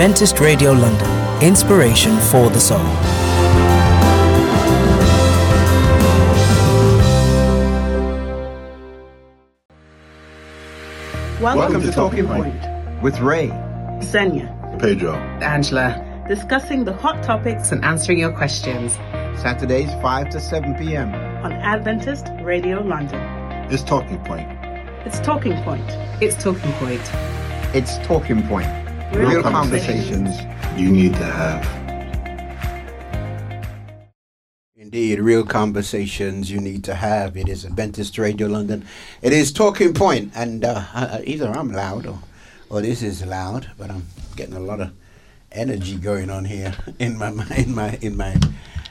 Adventist Radio London. Inspiration for the soul. Welcome, Welcome to Talking Point with Ray, Xenia, Pedro. Angela, discussing the hot topics and answering your questions. Saturdays 5 to 7 p.m. on Adventist Radio London. It's Talking Point. It's Talking Point. It's Talking Point. It's Talking Point. Real Real, conversations. conversations you need to have. Indeed, real conversations you need to have. It is Adventist Radio London. It is Talking Point, and uh, uh, either I'm loud or, or this is loud, but I'm getting a lot of energy going on here in my in my in my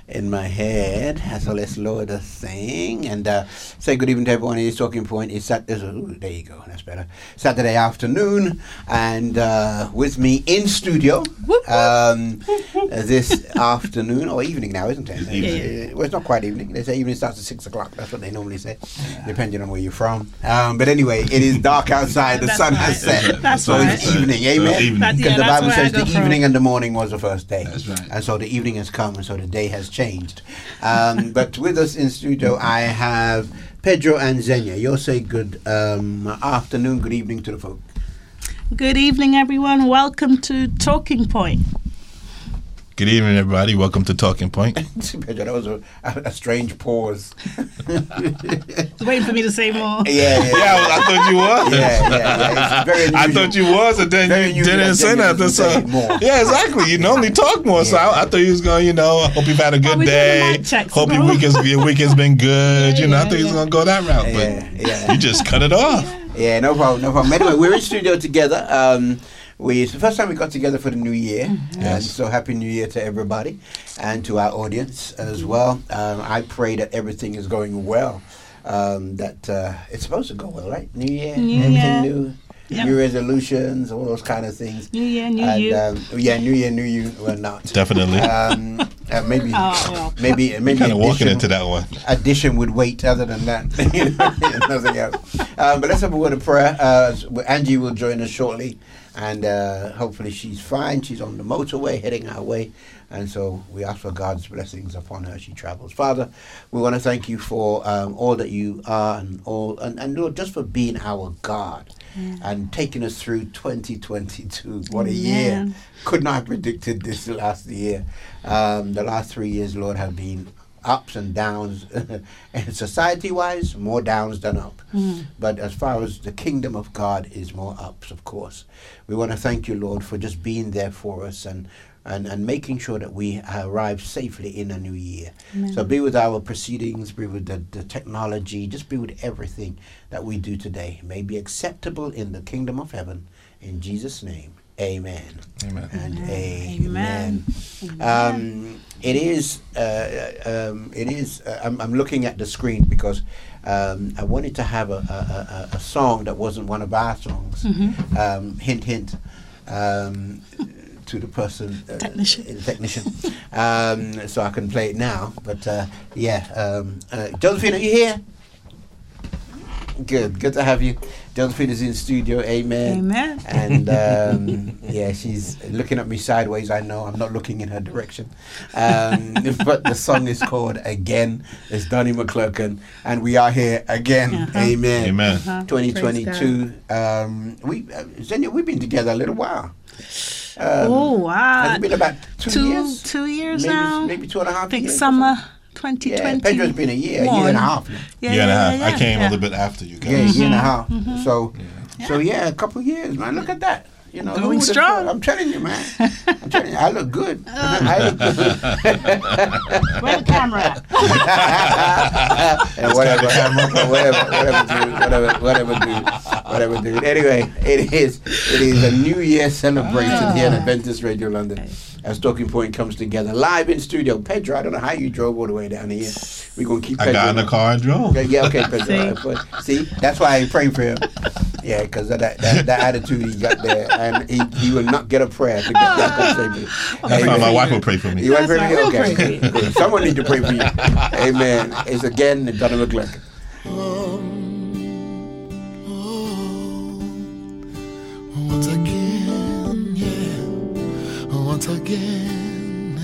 in my head. So let's lower the thing and uh, say good evening to everyone. It is Talking Point. It's Sat- ooh, there you go. That's better. Saturday afternoon, and uh, with me in studio um, this afternoon or evening now, isn't it? yeah. Uh, Well, it's not quite evening. They say evening starts at six o'clock. That's what they normally say, depending on where you're from. Um, but anyway, it is dark outside. The That's sun has set. That's so it's evening. Amen. Because yeah, the Bible says go the from. evening and the morning was the first day. That's right. And so the evening has come, and so the day has changed. Um, but with us in studio, I have Pedro and Xenia. You'll say good um, afternoon, good evening to the folk. Good evening, everyone. Welcome to Talking Point. Good evening, everybody. Welcome to Talking Point. Pedro, that was a, a, a strange pause. Waiting for me to say more. Yeah, yeah. Yeah, I, I thought you was. Yeah, yeah, yeah. It's very I thought you was, and then Very you didn't that say nothing. So more. yeah, exactly. You normally talk more, so I, I thought you was going. You know, I hope you've had a good we doing the day. checks, hope your bro? weekend's your weekend's been good. Yeah, you know, I thought you was gonna go that route, but Yeah, yeah. you just cut it off. Yeah, no problem, no problem. Anyway, we're in studio together. Um, we it's the first time we got together for the new year, and Yes. so happy New Year to everybody and to our audience as well. Um, I pray that everything is going well. Um, that uh, it's supposed to go well, right? New Year, New everything Year. new, Yep. new resolutions, all those kind of things. New year, new and, you. Um, yeah, New Year, New You. Well, not Definitely. Um, uh, maybe, Oh, well. maybe, maybe. kind of walking into that one. addition would wait other than that. You know, Nothing else. Um, but let's have a word of prayer. Uh, Angie will join us shortly, and uh, hopefully she's fine. She's on the motorway heading our way. And so we ask for God's blessings upon her as she travels. Father, we want to thank you for um, all that you are and all, and, and Lord, just for being our God and taking us through 2022. What a year. Could not have predicted this last year. Um, the last three years, Lord, have been ups and downs. and society wise, more downs than up. Hmm. But as far as the kingdom of God is more ups, of course. We want to thank you, Lord, for just being there for us and and, and making sure that we arrive safely in a new year. So be with our proceedings, be with the, the technology, just be with everything that we do today. May be acceptable in the kingdom of heaven. In Jesus' name, amen. Amen. And Amen. amen. Um, it is. Uh, um, it is. Uh, I'm, I'm looking at the screen because um, I wanted to have a, a, a, a song that wasn't one of our songs. Um, hint, hint. Um, to the person, uh, Technician. the technician, um, so I can play it now. But uh, yeah, um, uh, Josephine, are you here? Good, good to have you. Josephine is in studio. Amen. Amen. And um, yeah, she's looking at me sideways. I know I'm not looking in her direction. Um, but the song is called Again. It's Donnie McClurkin, and we are here again. Uh-huh. Amen. Amen. Uh-huh. 2022. Um, we, uh, Xenia, we've been together a little while. Um, oh, wow. Has it been about two, two, years? two years maybe, now. Maybe two and a half I think years summer something? 2020. Yeah, Pedro's been a year, a year and a half. Yeah, year and a yeah, half. yeah, I came yeah. a little bit after you Yeah, guys. year and a half. So, so yeah, a couple of years, man. Look at that. You know, who Going strong. I'm telling you, man. I'm telling you, I look good. I look good. Where the camera at? and whatever, whatever, whatever, dude, whatever, whatever, dude, whatever, dude. Anyway, it is, it is a New Year celebration here at Adventist Radio London. As Talking Point comes together live in studio. Pedro, I don't know how you drove all the way down here. We're gonna keep. I got in the car and drove. Okay, yeah, okay, Pedro. See? But see, that's why I pray for him. Yeah, because that, that, that attitude he got there, and he, he will not get a prayer to get back up safely. That's why my wife will pray for me. You want to pray for me? right, Okay. pray. Someone need to pray for you. Amen. It's again the Donald once again.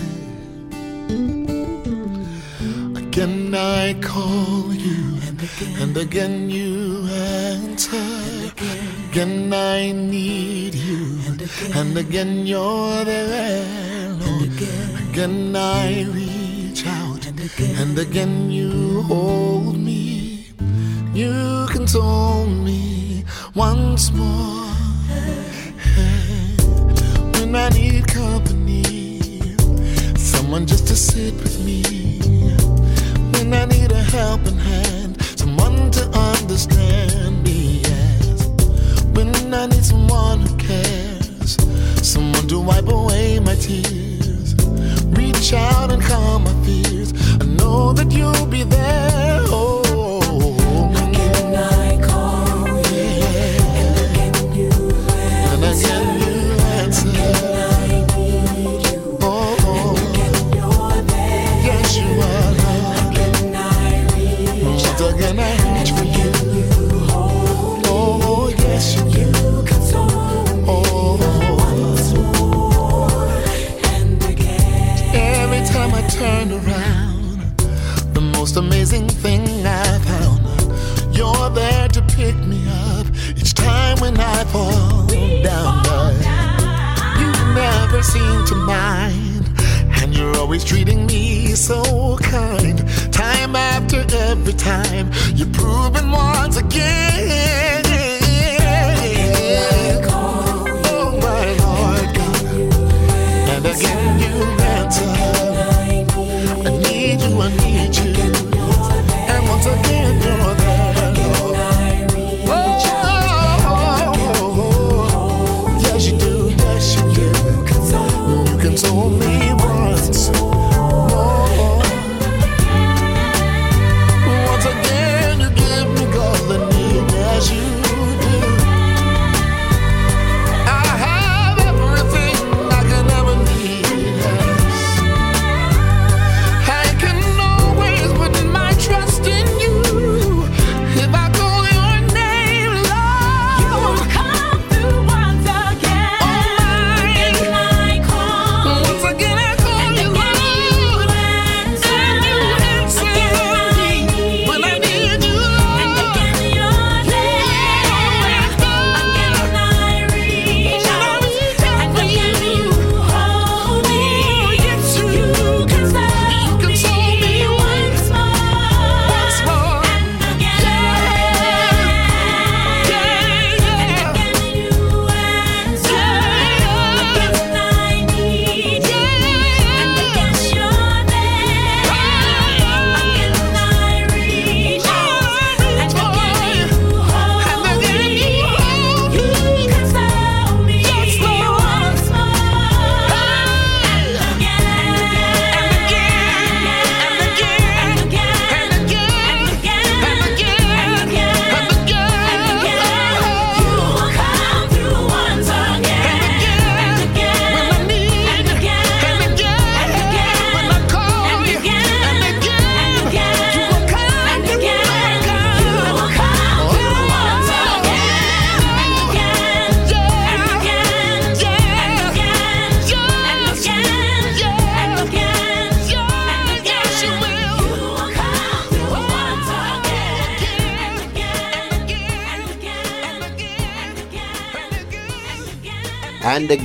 Again I call you, and again you answer. Again I need you, and again you're there. Lord. Again I reach out, and again you hold me. You console me once more. Hey, I need company, someone just to sit with me. When I need a helping hand, someone to understand me. Yes. When I need someone who cares, someone to wipe away my tears. Reach out and calm my fears. I know that you'll be there. Most amazing thing I found. You're there to pick me up each time when I fall down. But you never seem to mind, and you're always treating me so kind. Time after every time, you're proving once again.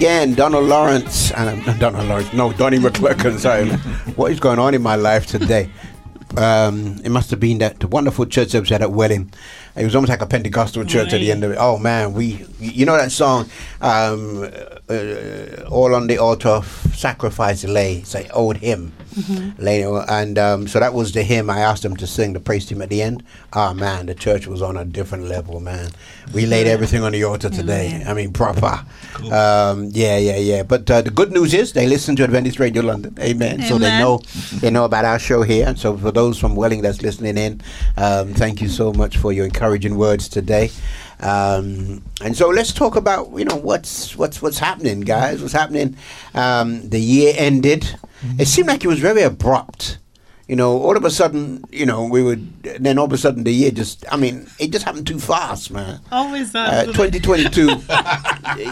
Again, Donald Lawrence, and uh, Donald Lawrence, no, Donnie McClurkin, sorry. what is going on in my life today? Um, it must have been that wonderful church that was at Welling. It was almost like a Pentecostal church at the end of it. Oh man, we, you know that song, um, uh, "All on the Altar of Sacrifice Lay." It's an old hymn, Lay- and um, so that was the hymn. I asked them to sing the praise team at the end. Ah man, the church was on a different level, man. We laid everything on the altar today. I mean, proper. Um, yeah, yeah, yeah. But uh, the good news is they listen to Adventist Radio London. Amen. So they know they know about our show here. And so for those from Welling that's listening in, um, thank you so much for your encouraging words today. Um, and so let's talk about you know what's what's what's happening, guys. What's happening? Um, the year ended. It seemed like it was very abrupt. You know, all of a sudden, you know, we would. Then all of a sudden, the year just. I mean, it just happened too fast, man. Always Uh, that. doesn't 2022.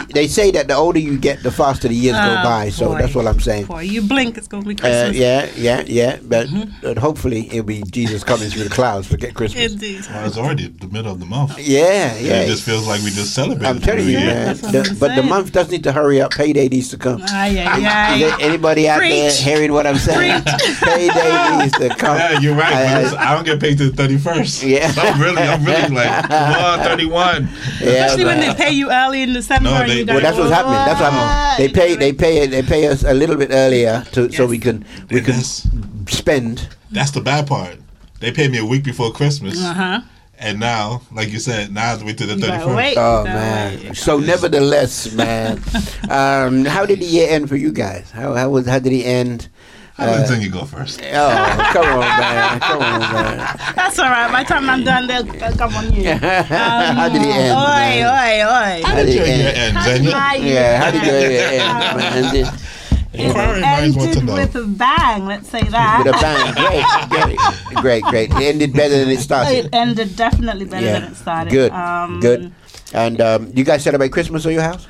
they say that the older you get, the faster the years go Oh, by. So boy. that's what I'm saying. Boy, you blink, it's going to be Uh, Christmas. yeah, yeah, yeah. But, Mm-hmm. but hopefully it'll be Jesus coming through the clouds to get Christmas. Indeed. Well, it's already the middle of the month. Yeah, yeah. It just feels like we just celebrated. I'm telling you, new man. The- but the month does need to hurry up. Payday needs to come. Aye, aye, Is aye. there anybody out there hearing what I'm saying? Payday needs to come. Yeah, you're right. I- I- I, don't get paid till the 31st. Yeah. So I'm really, I'm really like, come on, 31. Yeah, Especially when they pay you early in the December. No, they- you Well, that's what's happening. That's what "What?" They pay. They pay. They pay us a little bit earlier to so we can we can spend. that's the bad part. They paid me a week before Christmas. Uh-huh. And now, like you said, now it's wait till the 31st. Oh No, man! wait. So nevertheless, man, um, how did the year end for you guys? How how was how did it end? I'm Uh, going to you go first. Oh, come on, man! Come on, man! That's all right. By the time I'm done, they'll, they'll come on you. Um, how did it end? Oi, man? oi, oi. How did it Your year end? ends, and you- How Yeah, how did your year end? man? Did- Inquiring minds want to Ended know. with a bang, let's say that. With a bang, great, great, great, great. It ended better than it started. It ended definitely better than it started. Good, Um, good. And um, you guys celebrate Christmas at your house?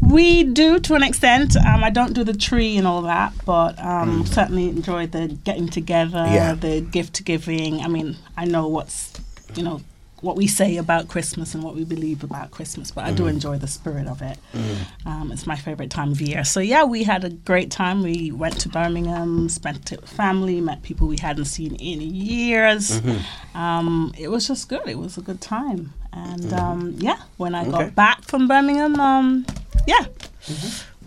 We do to an extent. Um, I don't do the tree and all that, but um, certainly enjoy the getting together, Mm. Yeah. the gift giving. I mean, I know what's, you know, what we say about Christmas and what we believe about Christmas, but I Mm. do enjoy the spirit of it. Um, it's my favorite time of year. So yeah, we had a great time. We went to Birmingham, spent it with family, met people we hadn't seen in years. Mm-hmm. Um, it was just good. It was a good time. And um, yeah, when I Mm-hmm. Okay. got back from Birmingham, um, yeah, Did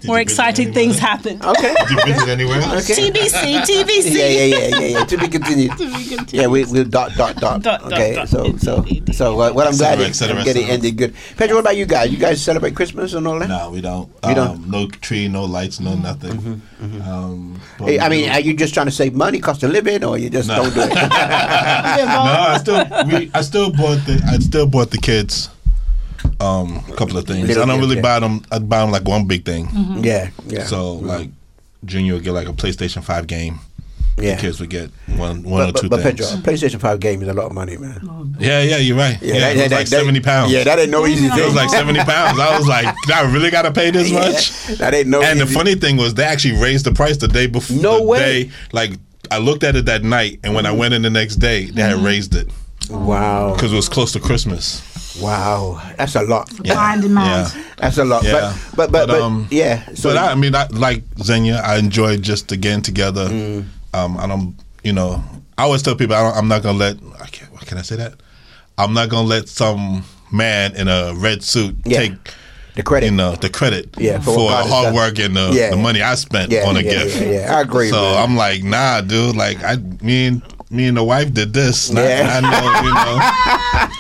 more exciting things else? happened. Okay. Did you visit anywhere else? Okay. TBC, TBC. Yeah, yeah, yeah, yeah, yeah. To be continued. To be continued. Yeah, we, we'll dot, dot, dot. Dot, dot, okay, dot. so, Indeed, so, indeed. so, uh, well, I'm glad Cetera, it, I'm getting ended good. Pedro, what about you guys? You guys celebrate Christmas and all that? No, we don't. You um, don't? No tree, no lights, no nothing. Um, Hey, I mean, do- are you just trying to save money, cost of living, or you just No. don't do it? no, I still, we, I still bought the, I still bought the kids, um, a couple of things. Little I don't really yeah. buy them. I buy them like one big thing. Mm-hmm. yeah, yeah. So mm-hmm. like, Junior would get like a PlayStation Five game. yeah. The kids would get one, one or But, two but, but things. Pedro, a PlayStation 5 game is a lot of money, man. Oh, yeah, yeah, you're right. Yeah, that- it was that- like that- seventy pounds. Yeah, that ain't no easy thing. it was like seventy pounds. I was like, I really got to pay this Yeah, much. that ain't no easy. And the funny thing was, they actually raised the price the day before. No the way. Day, like I looked at it that night, and when I mm-hmm. went in the next day, they had raised it Wow. because it was close to Christmas. Wow. That's a lot. Supply and demand. Yeah. That's a lot. Yeah. But, but, but, But, but um, yeah. So, but I, I mean, I, like Xenia, I enjoy just the getting together. Mm. Um, I don't, you know, I always tell people I don't, I'm not gonna let. I can't, what can I say that? I'm not gonna let some man in a red suit Yeah. take the credit. you know the credit Yeah, for for, the hard work and the, Yeah. the money I spent yeah, on a yeah, gift. Yeah, yeah, I agree. So man. I'm like, nah, dude. Like I, me and me and the wife did this. Not- Yeah. I know, you know.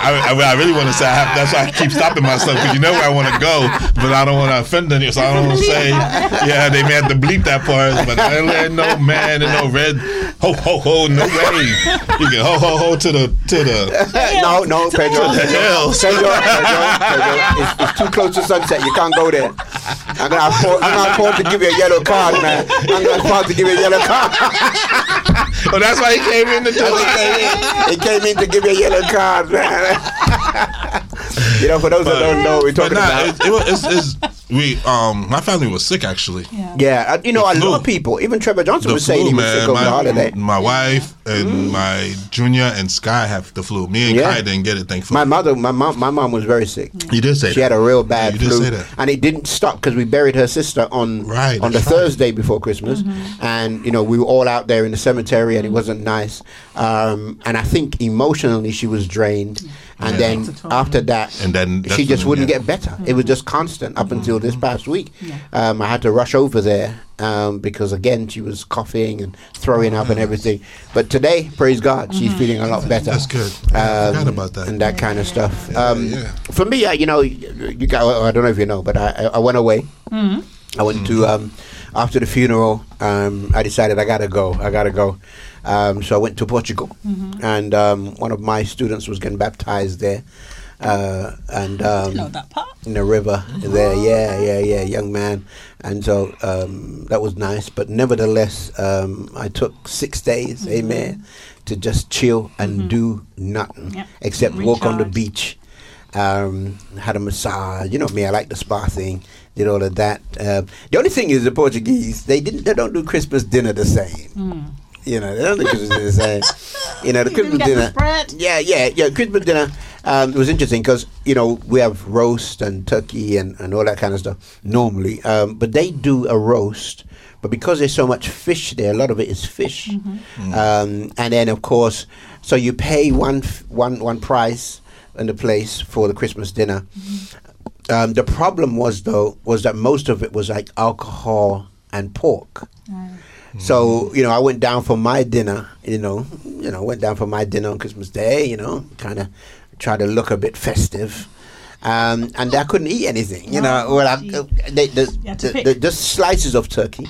I, I, I really want to say I have, that's why I keep stopping myself because you know where I want to go, but I don't want to offend any, so I don't want to say, yeah, they may have to bleep that part, but I ain't letting no man and no red ho ho ho, no way. You can ho ho ho to the to the no, no, Pedro. the hills. Pedro, Pedro, Pedro, it's, it's too close to sunset. You can't go there. I'm gonna have Paul, I'm gonna have to give you a yellow card, man. I'm gonna have to give you a yellow card. Oh, that's why he came in to do it. he came in to give you a yellow card, man. You know, for those that don't know, we're talking nah, about. it, it, was- it's, it's, we um my family was sick actually. yeah, uh, you know, a The lot of flu. people, even Trevor Johnson The was saying he flu, was sick man. over the My, holiday. my wife and my junior and Sky have the flu. Me and Yeah. Kai didn't get it, thankfully. My mother, my mom, my mom was very sick. you did say She that. had a real bad Yeah, you flu, did say that. and it didn't stop because we buried her sister on Right, on the right. Thursday before Christmas, and you know we were all out there in the cemetery, and it wasn't nice. Um, and I think emotionally she was drained, and then after that, And then she just wouldn't yeah. get better. It was just constant up until this past week. Um, I had to rush over there um, because again she was coughing and throwing up and everything. But today, praise God, she's feeling a lot better. That's good. I Um, forgot about that. and that kind of stuff. Um, yeah. For me, uh, you know, you you got, I don't know if you know, but I, I- I went away. I went to um, after the funeral. Um, I decided I gotta go. I gotta go. Um, so I went to Portugal, and um, one of my students was getting baptized there. uh, and um, know that part. in the river there. Yeah, yeah, yeah, young man. And so um, that was nice. But nevertheless, um, I took six days, amen, to just chill and do nothing Yep. except walk on the beach. Um, had a massage. You know me, I like the spa thing. Did all of that. Um, the only thing is the Portuguese, they didn't. They don't do Christmas dinner the same. You know, they don't Christmas dinner the same. You know, the You didn't Christmas get the dinner. spread? Yeah, yeah, yeah. Christmas dinner um, it was interesting because you know we have roast and turkey and, and all that kind of stuff normally, um, but they do a roast. But because there's so much fish there, a lot of it is fish, um, and then of course, so you pay one f- one one price in the place for the Christmas dinner. Um, the problem was though was that most of it was like alcohol and pork. So you know, I went down for my dinner. You know, you know, went down for my dinner on Christmas Day. You know, kind of try to look a bit festive, um, and I couldn't eat anything. You know, Oh, well, I, uh, they, the, the, the, just slices of turkey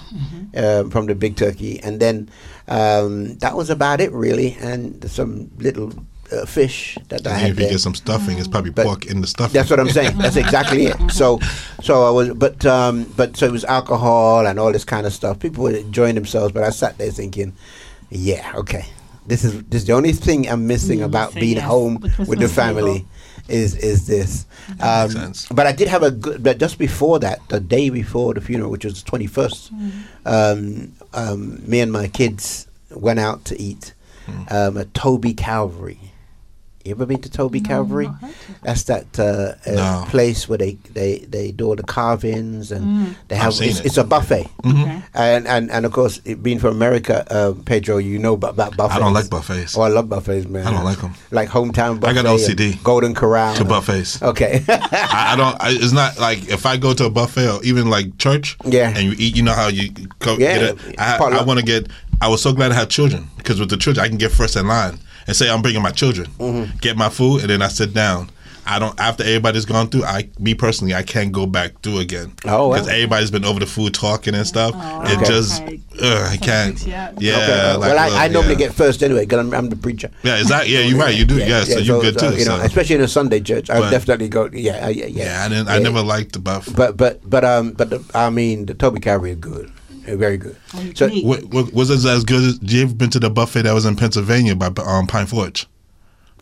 uh, from the big turkey, and then um, that was about it really, and some little uh, fish that I And had if you there. get some stuffing, it's probably But pork in the stuffing. That's what I'm saying. That's exactly it. So, so I was, but um, but so it was alcohol and all this kind of stuff. People were enjoying themselves, but I sat there thinking, yeah, okay, this is this is the only thing I'm missing Mm, about so being yes, home with the family. table. Is is this? makes Um, sense. but I did have a good. But just before that, the day before the funeral, which was the twenty first, um, um, me and my kids went out to eat um, at Toby Carvery. You ever been to Toby Carvery? not heard of That's that uh, uh, No. place where they, they, they do all the carvings and they have seen it's, it. it's a buffet. Okay. And, and and of course, it being from America, uh, Pedro, you know about, about buffets. I don't like buffets. Oh, I love buffets, man. I don't like them. Like hometown buffet. I got and OCD Golden Corral. to buffets. Okay. I, I don't. I, it's not like if I go to a buffet or even like church. Yeah. And you eat. You know how you go Yeah, get it. I. I want to get. I was so glad I had children because with the children I can get first in line and say I'm bringing my children, Mm-hmm. get my food, and then I sit down. I don't after everybody's gone through. I me personally, I can't go back through again. Oh, wow. because everybody's been over the food talking and stuff. it okay. just, ugh, I can't. freaks you out. Yeah. Okay. like, well, I, look, I normally yeah. get first anyway because I'm, I'm the preacher. Yeah, exactly. Yeah, you're right. You do. Yeah, so you're good too. You know, so. especially in a Sunday church, I But- definitely go. Yeah, yeah, yeah. yeah, I didn't. I never liked the buff. But but but um but the, I mean the Toby Carvery is good, very good. you So can eat. Wa- wa- was it as good as? You ever been to the buffet that was in Pennsylvania by um, Pine Forge?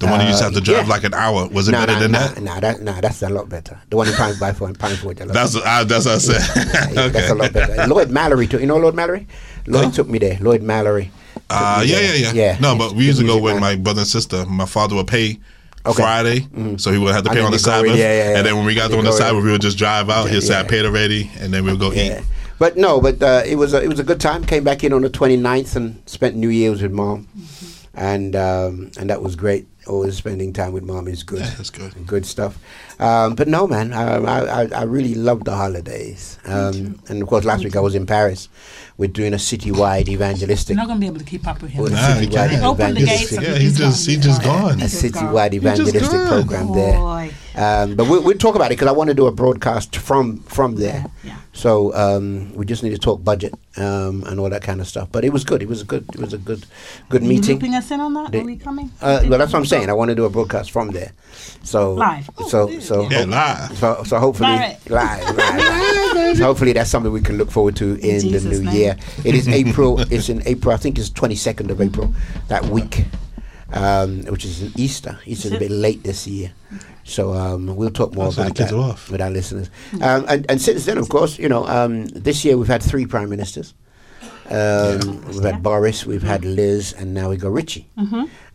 The one you used to have to drive yeah. like an hour. Was it nah, better nah, than nah, that? Nah, that, nah, that's a lot better. The one in Pine by Pine Pine Forge. I love That's that. I, that's what I said. Yeah, okay. That's a lot better. Lloyd Mallory too. You know Lloyd Mallory? Lloyd Huh? took me there. Lloyd Mallory. took Uh, me yeah, there. yeah, yeah, No, but we used to go music with man. my brother and sister. My father would pay Okay. Friday, so he would have to pay on the you go in, Sabbath. yeah, yeah, yeah. And then when we got there on the go in. Sabbath, we would just drive out. He'd say, "I paid already," and then we'll go Yeah. eat. But no, but uh, it was a, it was a good time. Came back in on the 29th and spent New Year's with mom, and um, and that was great. Always spending time with mom is good. Yeah, that's good. Good stuff. Um, but no, man, um, I, I I really love the holidays. Um, and of course, last week I was in Paris. We're doing a citywide evangelistic. You're not going to be able to keep up with him. Well, Nah, he citywide can't. Open the gates. evangelistic- Yeah, he's he just- gone. he just gone. a He's just gone. citywide evangelistic gone. program there. Boy. Um, but we, we'll talk about it because I want to do a broadcast from from there. Yeah, yeah. So um, we just need to talk budget um, and all that kind of stuff. But it was good. It was a good. It was a good good Are you meeting. looping us in on that? The- Are we coming? Uh, well, that's what I'm saying. I want to do a broadcast from there. So Live. Oh, So yeah. so Yeah, hope- live. So so hopefully Live. live, live, live. So hopefully that's something we can look forward to in, the new name. year. It is April. it's in April. I think it's 22nd of April. That week, um, which is in Easter. Easter's a bit late this year. So um, we'll talk more so about that off. with our listeners. Um, and, and since then, of course, you know, um, this year we've had three prime ministers. Um, We've had Boris, we've had Liz, and now we got Rishi.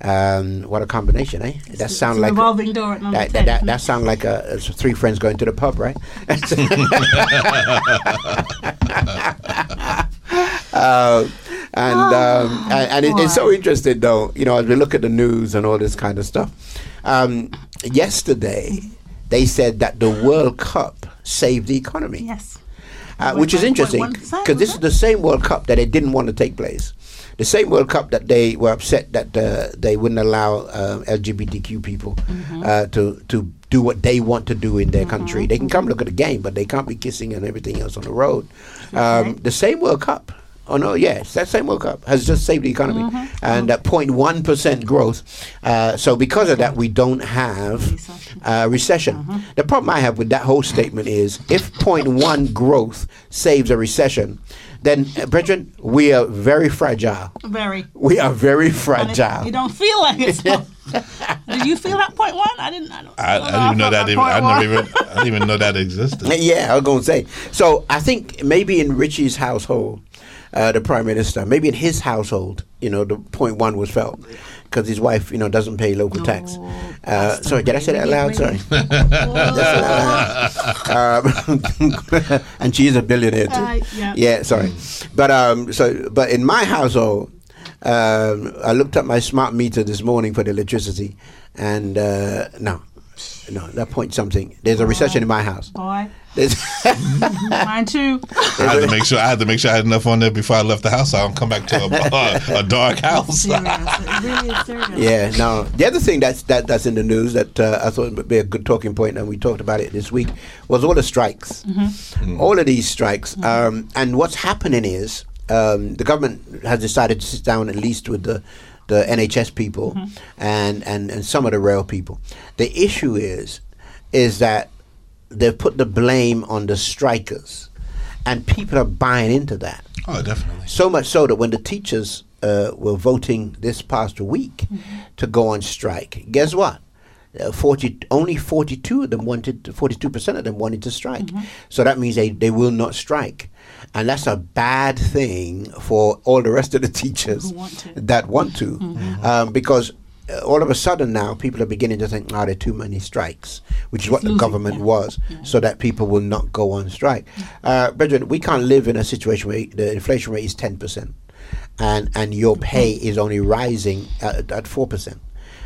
Um, what a combination, eh? That It's sound a like revolving door at that, 10. that, that, that sound like a, it's three friends going to the pub, right? Uh, and um, and, and it, it's so interesting, though. You know, as we look at the news and all this kind of stuff. Um, yesterday, they said that the World Cup saved the economy, Yes. Uh, which is interesting because this is the same World Cup that they didn't want to take place. The same World Cup that they were upset that uh, they wouldn't allow uh, LGBTQ people Mm-hmm. uh, to to do what they want to do in their country. They can come look at the game, but they can't be kissing and everything else on the road. Um, the same World Cup Oh no, yes, that same World Cup has just saved the economy, Mm-hmm. and at 0.1 percent growth. Uh, so because of that, we don't have Recession. uh, recession. Mm-hmm. The problem I have with that whole statement is if 0.1 growth saves a recession, then, uh, brethren, we are very fragile. Very. We are very And it- fragile. You don't feel like it. So. Did you feel that point one? I didn't. I, don't, I, I didn't even know that. Even, I never even. I didn't even know that existed. Yeah, I was going to say. So I think maybe in Rishi's household, uh, the prime minister, maybe in his household, you know, the point one was felt because his wife, you know, doesn't pay local tax. Uh, sorry, did I say that loud? Sorry. um, and she is a billionaire too. Uh, yeah. sorry. But um, so, but in my household, um, I looked at my smart meter this morning for the electricity, and uh, no, no, that point something. There's a recession in my house. Boy, mine too. I had to make sure. I had to make sure I had enough on there before I left the house. So I don't come back to a, a dark house. serious. Really. Yeah, no. The other thing that's that, that's in the news that uh, I thought would be a good talking point, and we talked about it this week, was all the strikes. All of these strikes, um, and what's happening is um, the government has decided to sit down at least with the the NHS people and, and and some of the rail people. The issue is is that they've put the blame on the strikers, and people are buying into that. Oh, definitely. So much so that when the teachers uh, were voting this past week to go on strike, guess what? Uh, 40, only 42 of them wanted, 42% of them wanted to strike. So that means they, they will not strike. And that's a bad thing for all the rest of the teachers want that want to. Um, because uh, all of a sudden now people are beginning to think, oh, there are too many strikes, which is what the government yeah. was, so that people will not go on strike. Uh, brethren, we can't live in a situation where the inflation rate is 10% and, and your pay is only rising at, at 4%.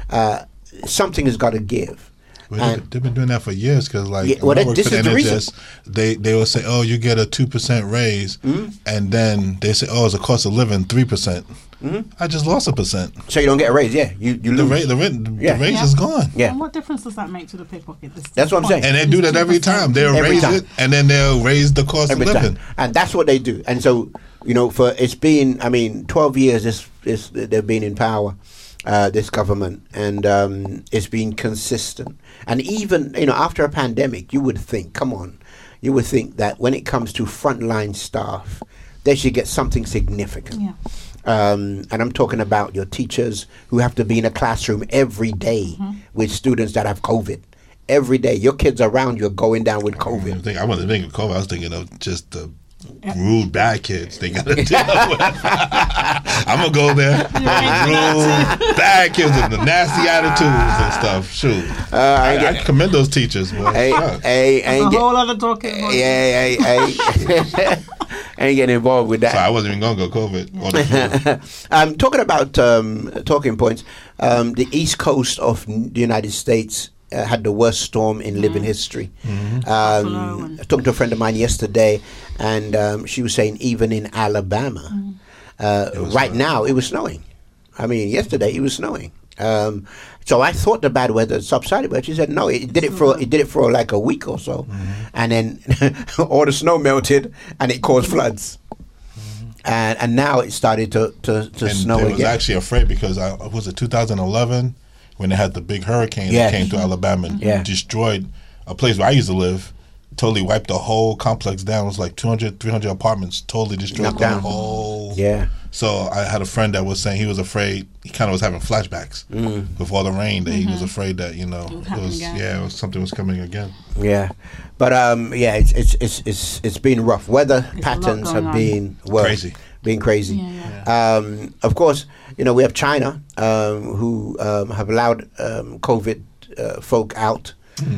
Uh, something has got to give. Well, And- they've, they've been doing that for years because, like, Yeah, well, when I that- worked this for the the reason. NHS, they they will say, "Oh, you get a two percent raise," Hmm? and then they say, "Oh, it's a cost of living three percent." Hmm? I just lost a percent. So you don't get a raise, yeah. You, you The lose. rate, the, rate, the Yeah. raise Yeah. is gone. Yeah. And what difference does that make to the pickpocket? This, That's what I'm saying. And they do that every time. They'll Every raise time. it, and then they'll raise the cost every of living. time. And that's what they do. And so, you know, for it's been, I mean, 12 years this, this, they've been in power, uh, this government, and um, it's been consistent. And even, you know, after a pandemic, you would think, come on, you would think that when it comes to frontline staff, they should get something significant. Yeah. Um, and I'm talking about your teachers who have to be in a classroom every day with students that have COVID. Every day, your kids around you are going down with I, COVID. think, I wasn't thinking of COVID. I was thinking of just the rude bad kids they got to deal with. I'm gonna go there. Rude bad kids and the nasty attitudes and stuff. Shoot, Uh, I I, I get- commend those teachers. Boy. Hey, Shucks. hey, That's ain't a get, whole other talking. yeah, about. hey, hey, ain't getting involved with that. So I wasn't even gonna go COVID. I'm um, talking about um, talking points, um, the east coast of the United States uh, had the worst storm in living history. Buffalo Um, I talked to a friend of mine yesterday, and um, she was saying even in Alabama, uh, right snowing. now it was snowing. I mean, yesterday it was snowing. Um, so I thought the bad weather subsided, but she said no. It did it for it did it for like a week or so, and then all the snow melted and it caused floods. And and now it started to to, to and snow they was again. actually afraid because I was it 2011 when they had the big hurricane Yes. that came through Alabama and Yeah. destroyed a place where I used to live. Totally wiped the whole complex down. It was like 200, 300 apartments. Totally destroyed Knocked the down. whole. yeah. So I had a friend that was saying he was afraid. He kind of was having flashbacks Mm. with all the rain. That he was afraid that you know would it was again. yeah it was, something was coming again. Yeah, but um, yeah, it's it's it's it's, it's been rough. Weather lot patterns have on. been worse, Crazy. Been crazy. Um, of course, you know we have China um, who um, have allowed um, COVID uh, folk out,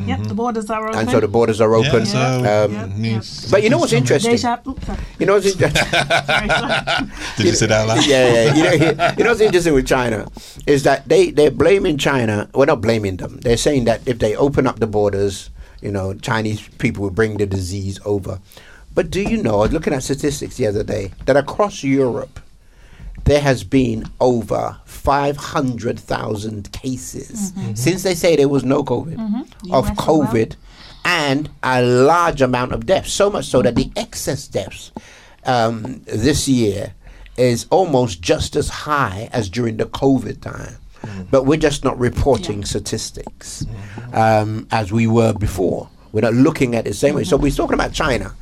Yep, the borders are open. and so the borders are open. Yeah, so Um, Yeah. needs- But you know what's interesting? Deja, oops. You know what's interesting? Sorry, sorry. Did you say that loud? yeah, yeah. You know, you know what's interesting with China is that they they're blaming China. We're not blaming them. They're saying that if they open up the borders, you know, Chinese people will bring the disease over. But do you know? Looking at statistics the other day that across Europe, there has been over five hundred thousand cases mm-hmm. Mm-hmm. since they say there was no COVID mm-hmm. of US as well. COVID, and a large amount of deaths. So much so that the excess deaths um, this year is almost just as high as during the COVID time. But we're just not reporting statistics um, as we were before. We're not looking at it the same way. So we're talking about China,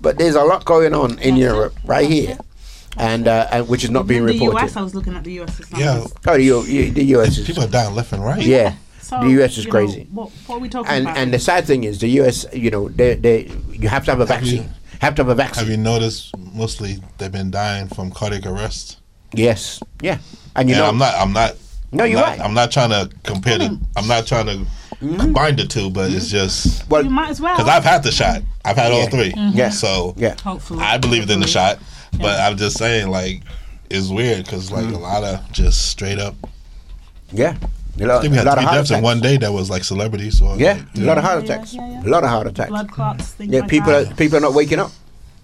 but there's a lot going on in Europe right here, and, uh, and which is not being the reported. US, I was looking at the US's numbers. Yeah, Oh, the, U- the US is people are dying left and right. yeah. So, the US is you know, crazy. what, what are we talking and about? and the sad thing is the US, you know, they they you have to have a vaccine. Have to have a vaccine. Have you noticed mostly they've been dying from cardiac arrest? yes, yeah. And you and know, I'm not. I'm not. No, I'm you're not, right. I'm not trying to compare the. I'm not trying to combine the two, but it's mm-hmm. just well, you might as well. because I've had the shot. I've had all Yeah. three. Mm-hmm. Yeah. So yeah, Hopefully. I believed in the shot, but I'm just saying like it's weird because like Mm. a lot of just straight up. yeah. A I lot, think we a had lot three deaths in one day that was like celebrities. So Yeah, like, a lot of heart attacks. yeah, yeah. A lot of heart attacks. Blood clots, Yeah, like people that. are people are not waking up.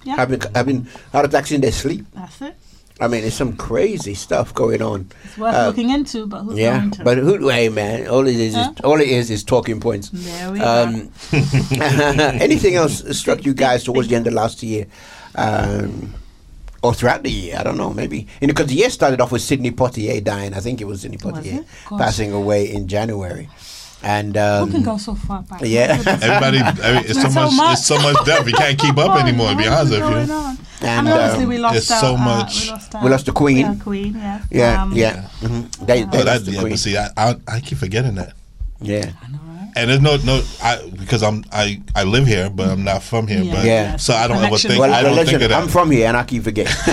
Yeah. Having having heart attacks in their sleep. That's it. I mean, there's some crazy stuff going on. It's worth Uh, looking into, but who's Yeah, going to? but who? Hey, man, all it is, Huh? is all it is is talking points. there we Um, anything else struck you guys towards the end of last year, um, or throughout the year? I don't know. Maybe because the year started off with Sidney Poitier dying. I think it was Sidney Was Poitier it? Passing away in January, and go. Who can um, go so far back? yeah. Everybody, every, it's so So much, much. it's so much death. You can't keep up anymore. To be honest with going you. on? And, And, obviously um, we lost there's our, so uh, much- we, lost We lost the Queen. Yeah, Queen. Yeah. yeah, Um, yeah. hmm They, they Oh, that, lost the yeah, Queen. but see, I, I, I keep forgetting that. yeah, I know, right? And there's no, no, I because I'm, I, I live here, but I'm not from here. Yeah. But Yeah. so I don't ever think, well, I don't listen, think of that. I'm from here and I keep forgetting.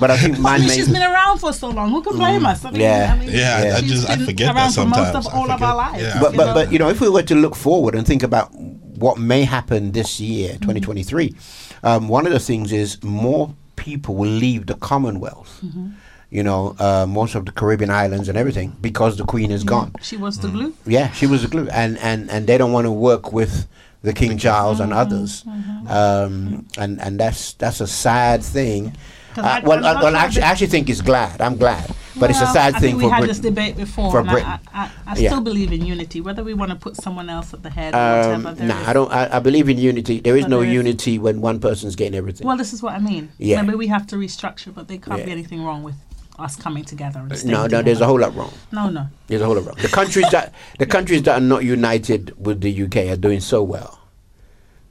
but I think mine I mean, she's been around for so long. Who can blame mm-hmm. us? I mean, Yeah. I mean, yeah, I- I she's just I forget around that for most sometimes. of I all of our lives. Yeah, but but but you know, if we were to look forward and think about what may happen this year, mm-hmm. 2023, um, one of the things is more people will leave the Commonwealth. Mm-hmm. You know, uh, most of the Caribbean islands and everything because the Queen is gone. she was Mm. the glue. Yeah, she was the glue, and and and they don't want to work with the King Charles and others, um, and and that's that's a sad thing. Uh, I- well, I'm I, well, actually, that- actually think it's glad. I'm glad, but it's a Well, sad I thing think for we had Britain. this debate before. For Britain. I, I, I Yeah. still believe in unity, whether we want to put someone else at the head or Um, whatever. there nah, I don't. I, I believe in unity. There is no there is- unity when one person's getting everything. Well, this is what I mean. Yeah. Maybe we have to restructure, but there can't Yeah. be anything wrong with us coming together. And staying no, no, there's a whole lot wrong. No, no. There's a whole lot wrong. The countries that the countries that are not united with the UK are doing so well.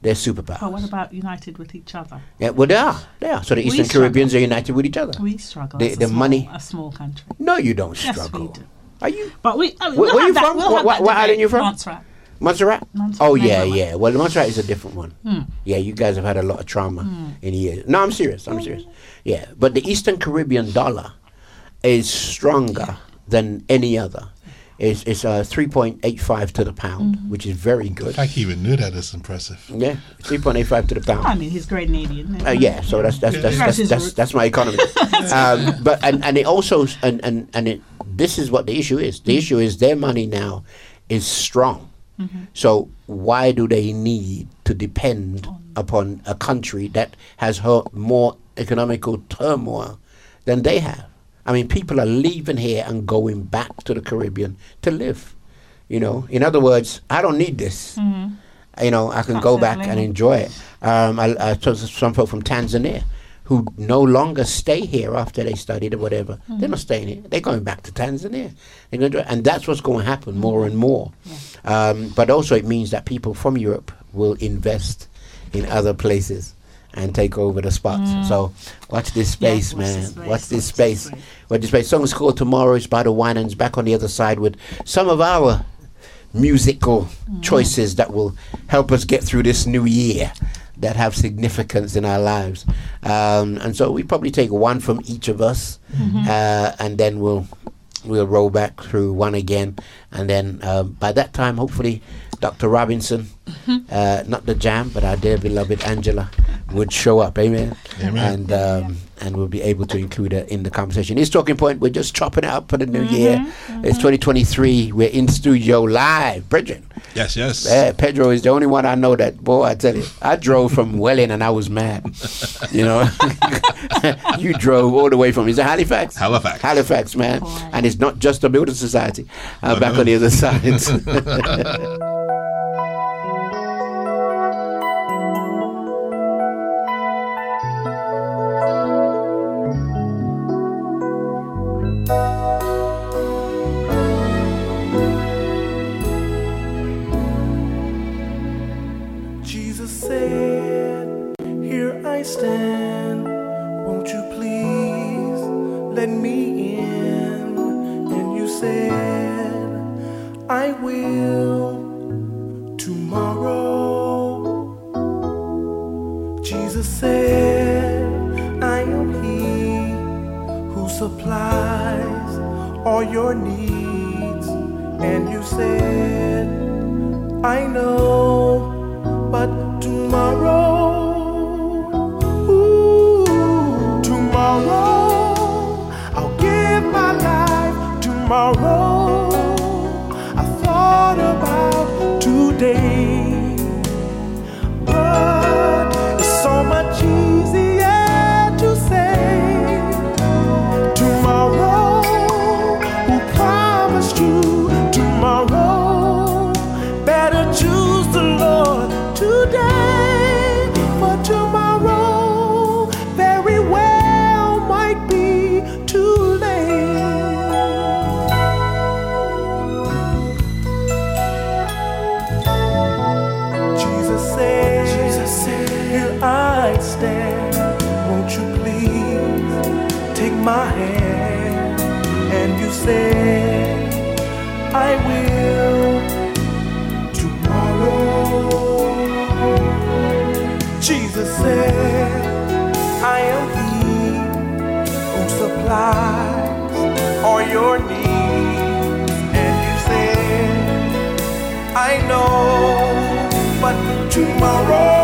They're superpowers. But what about united with each other? yeah, well, they are. They are. So the We Eastern struggle. Caribbeans are united with each other. We struggle. The- the small, money- a small country. No, you don't Yes, we struggle. do. Are you But we. I mean, Where- we'll where you that, from? We'll What- what- what island you from? Montserrat. Montserrat? Montserrat, Oh yeah, yeah. Well, Montserrat is a different one. Hmm. Yeah, you guys have had a lot of trauma in years. No, I'm serious. I'm serious. Yeah, but the Eastern Caribbean dollar is stronger than any other. It's it's uh, 3.85 to the pound, Mm-hmm. which is very good. fact he even knew that is impressive. Yeah, 3.85 to the pound. I mean, he's Grenadian. Uh, yeah, so that's that's that's That's that's, that's, that's my economy. um, but and, and it also and and and it this is what the issue is. The issue is their money now is strong. So why do they need to depend upon a country that has her more economical turmoil than they have? I mean, people are leaving here and going back to the Caribbean to live. You know, in other words, I don't need this. You know, I can go back and enjoy it. Um, I, I talked to some folk from Tanzania who no longer stay here after they studied or whatever. They're not staying here. They're going back to Tanzania. They're going to, and that's what's going to happen more and more. Um, but also, it means that people from Europe will invest in other places and take over the spots. So watch this space, watch this man. space, Watch this watch space. Watch this space. Song is called Tomorrow. It's by the Winans. Back on the other side with some of our musical choices that will help us get through this new year that have significance in our lives. Um, and so we probably take one from each of us, uh, and then we'll we'll roll back through one again, and then um, by that time, hopefully, Dr. Robinson, uh, not the jam, but our dear beloved Angela, would show up. Amen. Amen. And um, and we'll be able to include her in the conversation. It's talking point. We're just chopping it up for the new year. It's 2023. We're in studio live, Bridget. Yes, yes. Yeah, Pedro is the only one I know that. Boy, I tell you, I drove from Welling and I was mad. You know, you drove all the way from is it Halifax? Halifax. Halifax, man. Boy. And it's not just a building society. Uh, back on the other side. will tomorrow. Jesus said, I am He who supplies all your needs. And you said, I know, but tomorrow, ooh, tomorrow, I'll give my life tomorrow. Said, I am He who supplies all your needs. And you said, I know, but tomorrow,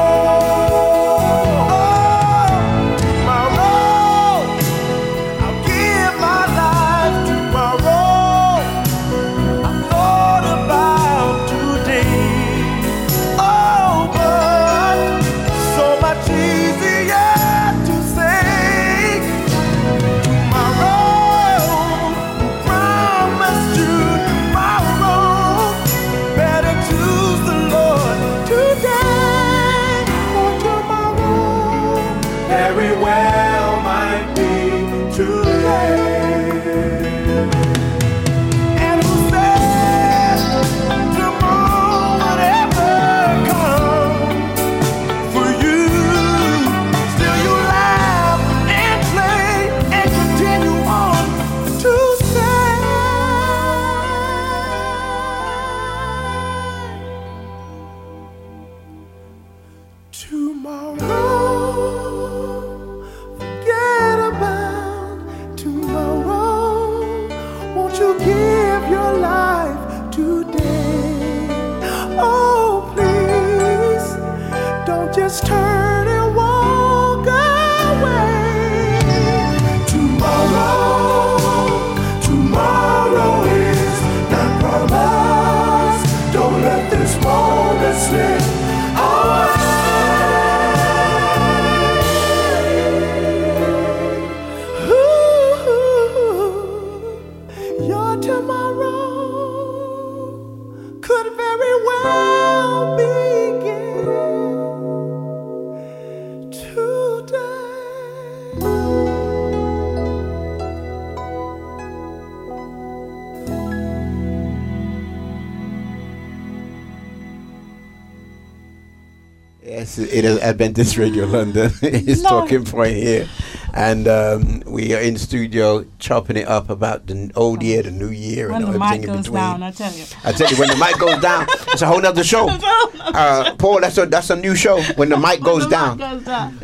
it is Adventist Radio London. it's No. talking point here, and um, we are in studio chopping it up about the old year, the new year, When and the everything mic in between. down, I tell you. I tell you, when the mic goes down, it's a whole nother show. Uh, Paul, that's a that's a new show. When the mic goes The down, mic goes down.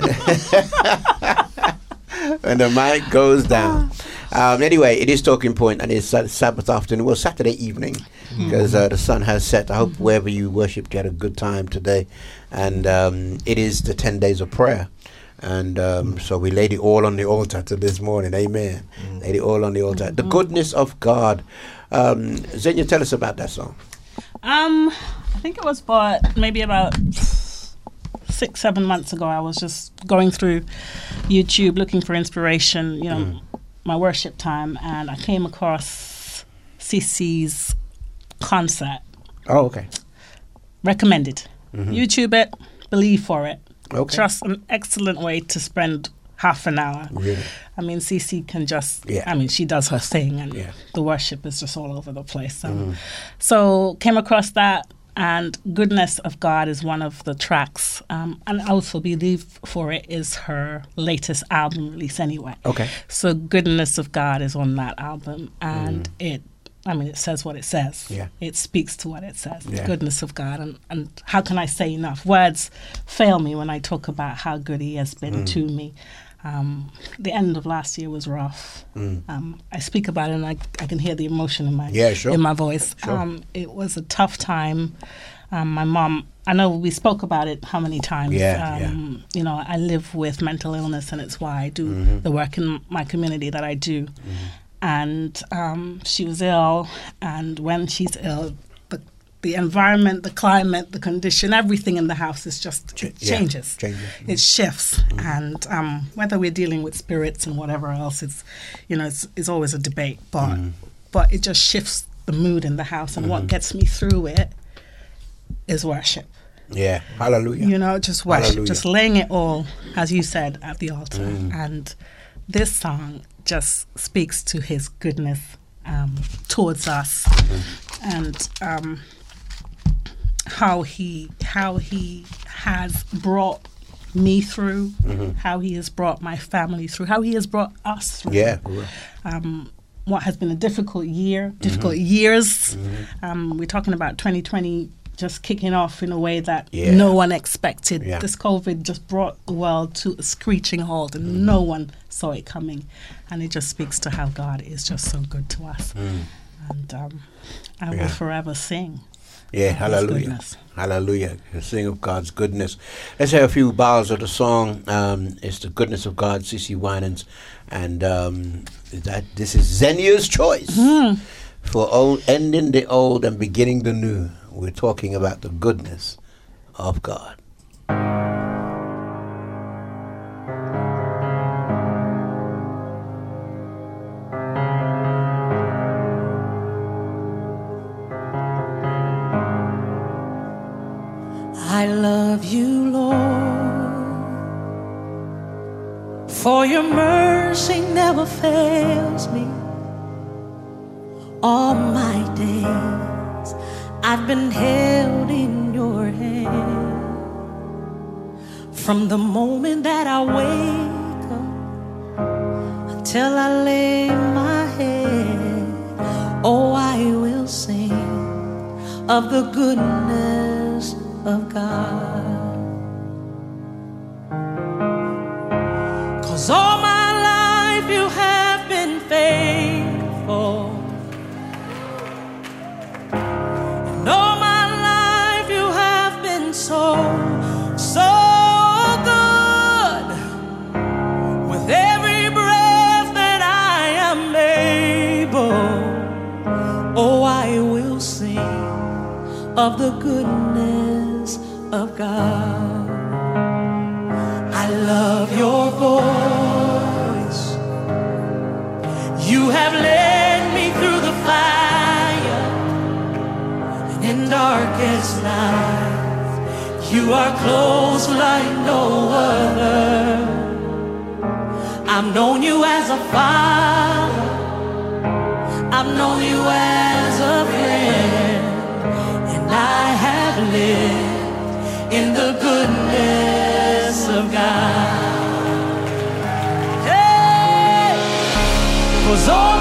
when the mic goes down. Um, anyway, it is talking point, and it's Sat- Sabbath afternoon. Well, Saturday evening, because uh, the sun has set. I hope wherever you worshipped, you had a good time today, and um, it is the ten days of prayer. And um, so we laid it all on the altar to this morning. Amen. Laid it all on the altar. The goodness of God. Um, Zenya, tell us about that song. Um, I think it was about maybe about six, seven months ago. I was just going through YouTube looking for inspiration, you know, my worship time, and I came across CeCe's concert. Oh, okay. Recommended. Mm-hmm. YouTube it, believe for it. Okay. Just an excellent way to spend half an hour. Really? I mean, CeCe can just, Yeah. I mean, she does her thing and Yeah. the worship is just all over the place. So, mm. so came across that and Goodness of God is one of the tracks. Um, and also believe for it is her latest album release anyway. Okay. So Goodness of God is on that album. And mm. it, I mean, it says what it says. Mm. Yeah. It speaks to what it says. Yeah. Goodness of God. And, and how can I say enough? Words fail me when I talk about how good He has Mm. been to me. Um, the end of last year was rough. Um, I speak about it and I, I can hear the emotion in my Mm. Yeah, sure. in my voice. Sure. Um, it was a tough time. Um, my mom, I know we spoke about it how many times. Yeah, yeah. um, You know, I live with mental illness, and it's why I do Mm-hmm. the work in my community that I do. And um, she was ill, and when she's ill, the the environment, the climate, the condition, everything in the house is just it yeah, changes. changes. It shifts, and um, whether we're dealing with spirits and whatever else, it's you know, it's, it's always a debate. But but it just shifts the mood in the house, and what gets me through it is worship. Yeah. Hallelujah. You know, just worship, Hallelujah. just laying it all, as you said, at the altar. Mm. And this song just speaks to His goodness um, towards us, Mm-hmm. and um, how He how He has brought me through, how He has brought my family through, how He has brought us through Mm-hmm. yeah. um, what has been a difficult year, difficult years. Um, we're talking about 2020 just kicking off in a way that Yeah. no one expected. Yeah. This COVID just brought the world to a screeching halt, and no one saw it coming. And it just speaks to how God is just so good to us. And um, I Yeah. will forever sing. Yeah, hallelujah. goodness. Hallelujah. Sing of God's goodness. Let's have a few bars of the song. Um, it's the goodness of God, CeCe Winans. And um, that this is Zenia's choice for old, ending the old and beginning the new. We're talking about the goodness of God. For your mercy never fails me. All my days I've been held in your hand. From the moment that I wake up until I lay my head, oh, I will sing of the goodness of God. You have been faithful. And all my life you have been so, so good. With every breath that I am able, oh, I will sing of the goodness of God. I love your voice. Darkest night. You are close like no other. I've known you as a father. I've known you as a friend and I have lived in the goodness of God. Hey, all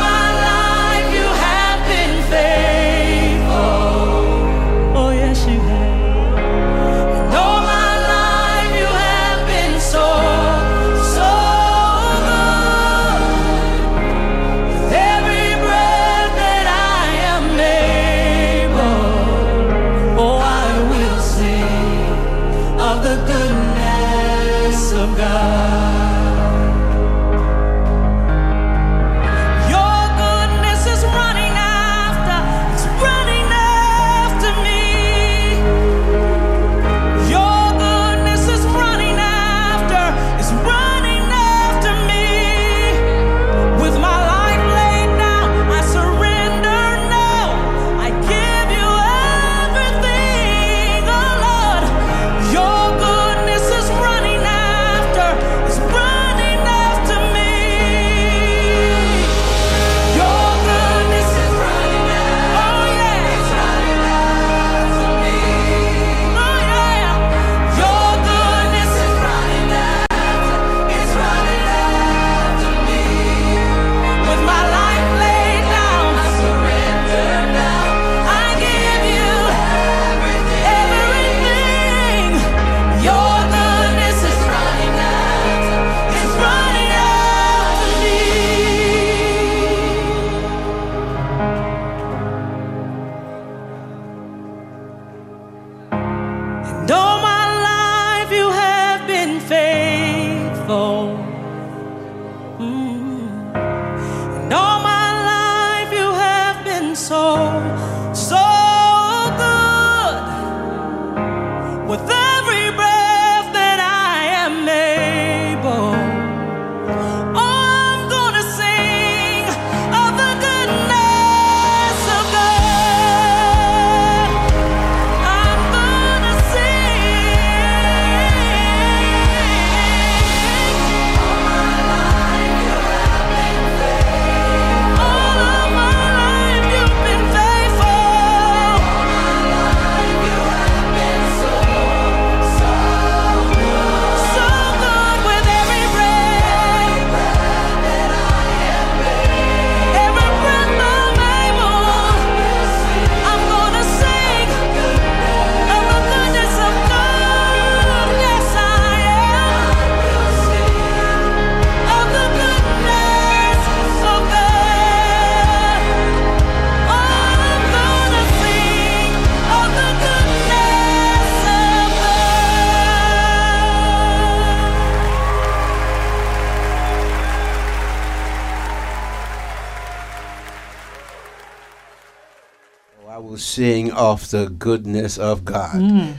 sing of the goodness of God.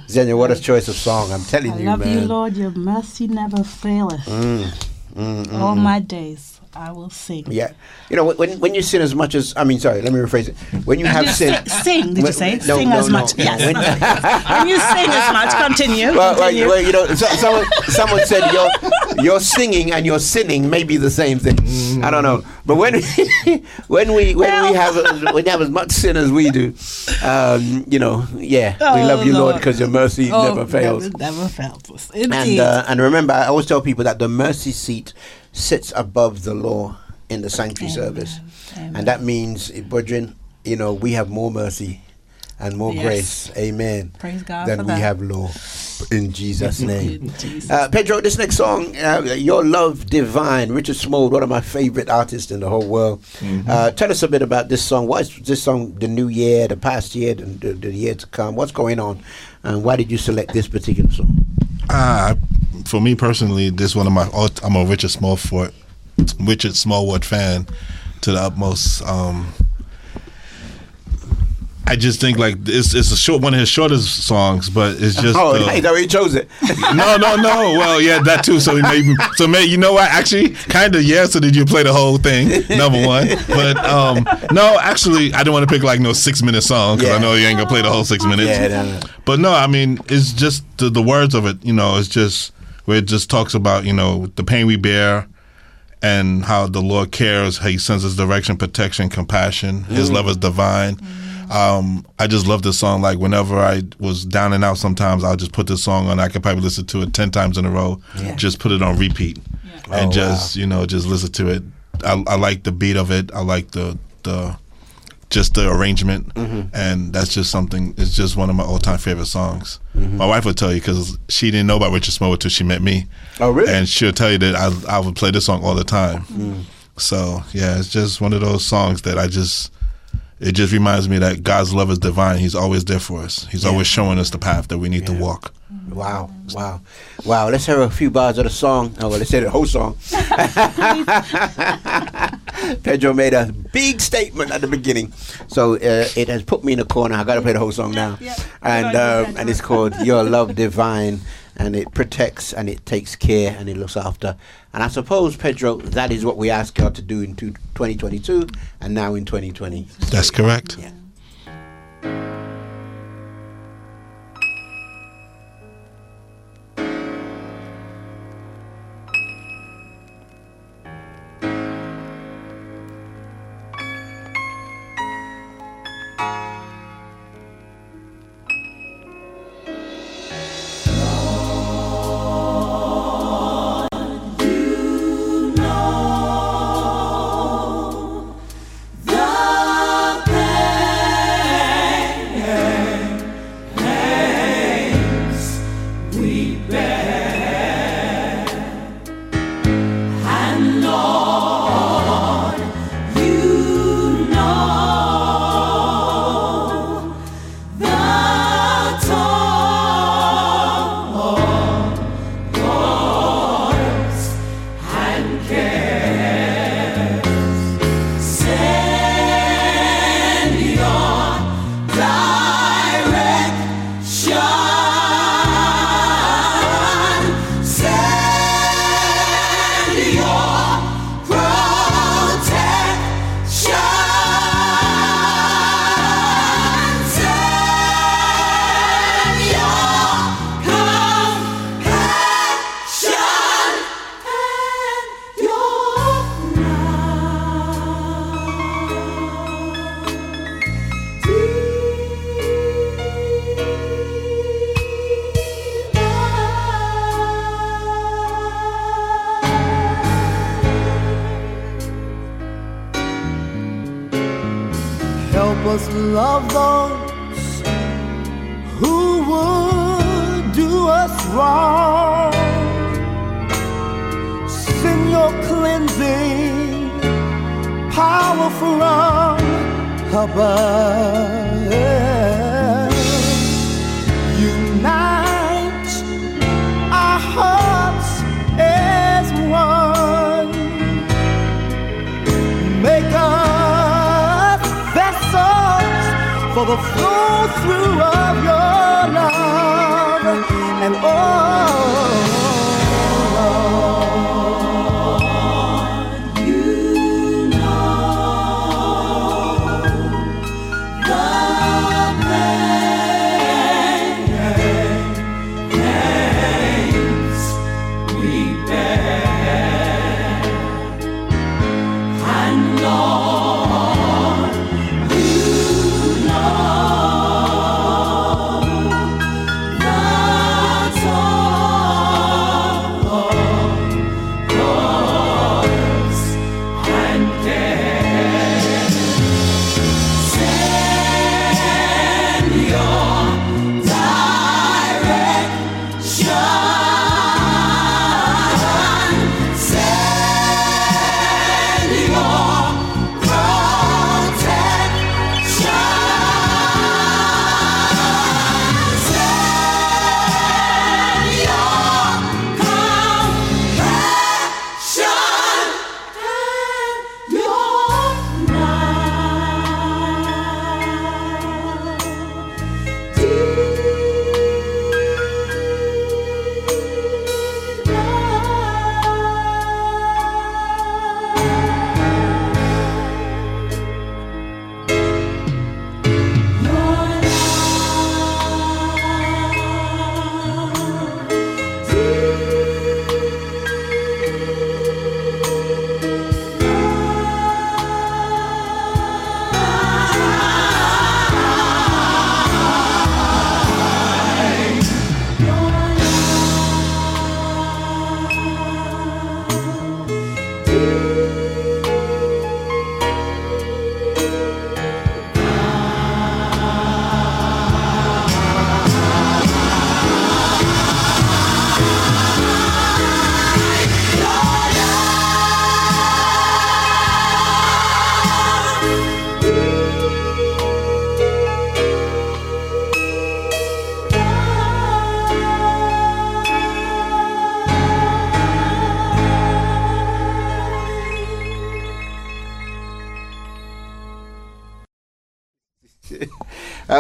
Zenia, what a choice of song! I'm telling Mm. I you, love man. you, Lord. Your mercy never faileth. Mm, mm, mm, All mm. my days I will sing. Yeah, you know when when you sin as much as I mean, sorry, let me rephrase it. When you have sin, Sing, sing, did you say? no, sing no, as no. much. Yes. When- when you sing as much, continue. well, well, continue. well, you know, so, someone someone said your your singing and your sinning may be the same thing. I don't know, but when we, when we when we have when you have as much sin as we do, um, you know, yeah, we Oh, love you, Lord, because your mercy Oh, never fails. Never, never fails us. And Indeed. uh, and remember, I always tell people that the mercy seat sits above the law in the sanctuary service, and that means, eh, brethren, you know, we have more mercy and more Yes. grace, Amen, Praise God than for we that. have law. In Jesus' name. In Jesus' Uh, Pedro, this next song, uh, Your Love Divine, Richard Small, one of my favorite artists in the whole world. Uh, tell us a bit about this song. Why is this song the new year, the past year, the, the, the year to come? What's going on? And why did you select this particular song? Ah, for me personally, this one of my. I'm a Richard Smallwood, Richard Smallwood fan to the utmost. Um, I just think like it's it's a short one of his shortest songs, but it's just oh, the- nice. Oh, he chose it. no, no, no. Well, yeah, that too. So maybe, so maybe you know what? Actually, kind of yeah. So did you play the whole thing? Number one, but um, no, actually, I didn't want to pick like no six minute song because Yeah. I know you ain't gonna play the whole six minutes. Yeah, no, no. But no, I mean, it's just the, the words of it. You know, it's just where it just talks about you know the pain we bear. And how the Lord cares, how He sends us direction, protection, compassion. His Mm. love is divine. Um, I just love this song. Like whenever I was down and out, sometimes I'll just put this song on. I could probably listen to it ten times in a row. Yeah. Just put it on repeat, and Oh, just you know just listen to it. I, I like the beat of it. I like the the just the arrangement, Mm-hmm. and that's just something. It's just one of my all time favorite songs. My wife would tell you because she didn't know about Richard Smallwood until she met me. Oh, really? And she'll tell you that I I would play this song all the time. Mm. So yeah, it's just one of those songs that I just. It just reminds me that God's love is divine. He's always there for us. He's always showing us the path that we need to walk. Wow, wow, wow. Let's hear a few bars of the song. Oh, well, let's hear the whole song. Pedro made a big statement at the beginning. So uh, it has put me in a corner. I got to play the whole song now. And, um, and it's called Your Love Divine. And it protects and it takes care and it looks after. And I suppose, Pedro, that is what we ask God to do in 2022 and now in 2020. That's correct. Yeah.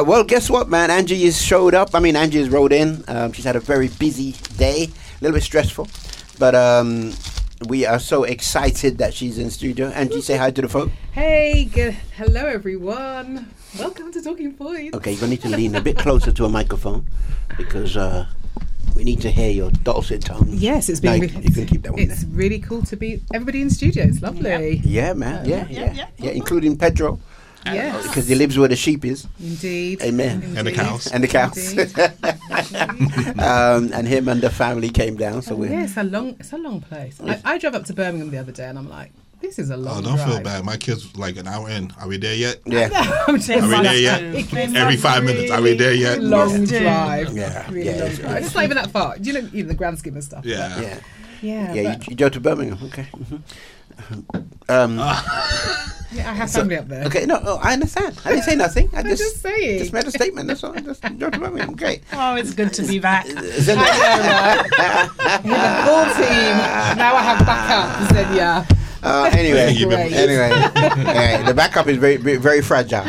Well, guess what, man? Angie has showed up. I mean, Angie has rode in. Um, she's had a very busy day, a little bit stressful, but um, we are so excited that she's in studio. Angie, say hi to the folk. Hey, good. hello everyone. Welcome to Talking Point. Okay, you're gonna need to lean a bit closer to a microphone because uh, we need to hear your dulcet tones. Yes, it's No, been. you, re- you can keep that one It's there. really cool to be everybody in studio. It's lovely. Yeah, man. Yeah, yeah, yeah, including Pedro Yes, because he lives where the sheep is. indeed. Amen. And the cows. And the cows. Um, and him and the family came down. So we're yeah, it's a long, it's a long place. I, I drove up to Birmingham the other day, and I'm like, this is a long. Oh, don't feel bad. My kids like an hour in. Are we there yet? yeah, I'm just Are we like, there yet? Every a five minutes. Are we there yet? Long Yes, drive. Yeah, really yeah, long it's- drive. And it's not even that far. Do you know, even the grand scheme of stuff. Yeah. yeah, yeah, yeah. You, you go to Birmingham, okay? hmm Um, yeah, I have family up there. okay, no, no, I understand. I didn't say nothing. I just, just saying. just made a statement. That's all. Just don't go to Birmingham. Okay. Oh, it's good to be back. Is that- With the full team. Now I have backup. Said yeah. Uh, anyway, Thank you, Great. anyway, the backup is very, very, very fragile.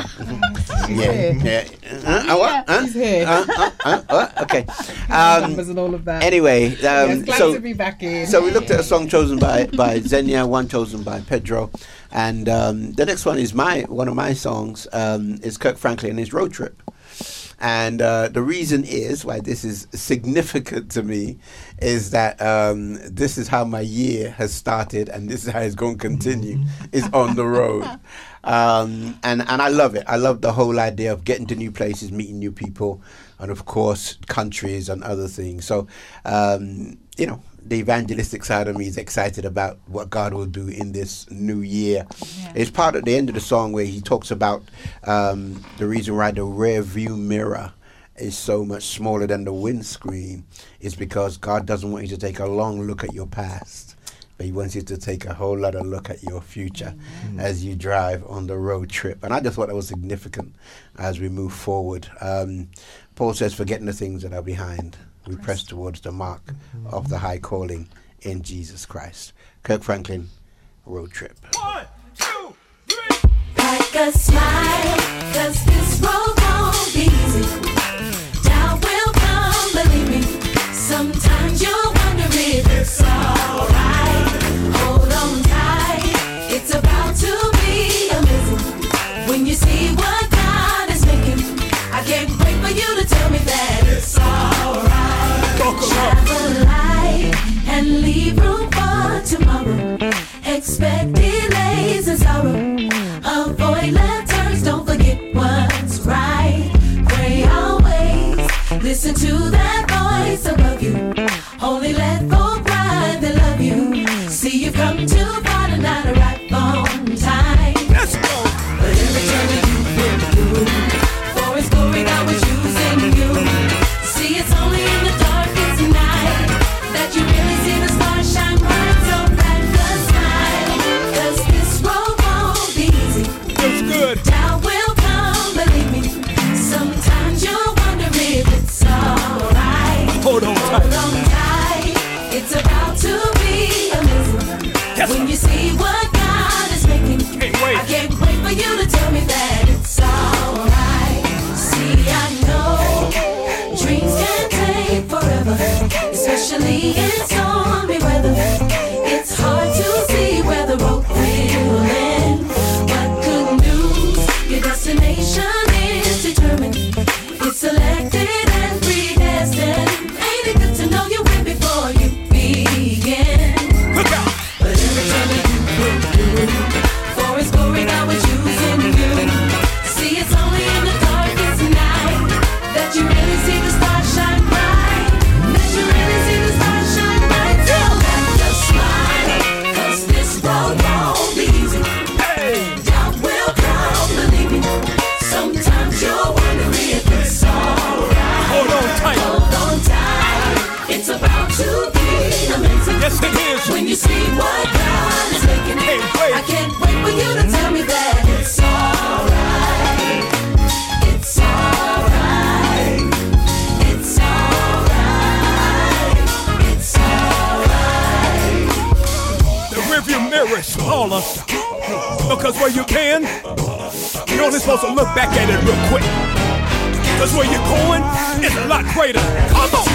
Yeah, yeah. Uh, uh, what? Uh, She's here. uh, uh, uh. Okay. Um, Numbers and all of that. anyway, um, so to be back in. So we looked at a song chosen by by Xenia, one chosen by Pedro, and um, the next one is my one of my songs. Um, is Kirk Franklin and his road trip. And uh, the reason is why this is significant to me is that um, this is how my year has started, and this is how it's going to continue. is on the road, um, and and I love it. I love the whole idea of getting to new places, meeting new people, and of course countries and other things. So um, you know, the evangelistic side of me is excited about what God will do in this new year. It's part at the end of the song where he talks about um, the reason why the rear view mirror is so much smaller than the windscreen is because God doesn't want you to take a long look at your past. But he wants you to take a whole lot of look at your future as you drive on the road trip. And I just thought that was significant as we move forward. Um, Paul says, forgetting the things that are behind, we press towards the mark of the high calling in Jesus Christ. Kirk Franklin, road trip. One, two, three. Like a smile, cause this road won't be easy. Doubt will come, believe me. Sometimes you'll listen to that mirror is smaller. Because where you can, you're only supposed to look back at it real quick. Because where you're going is a lot greater. Come on.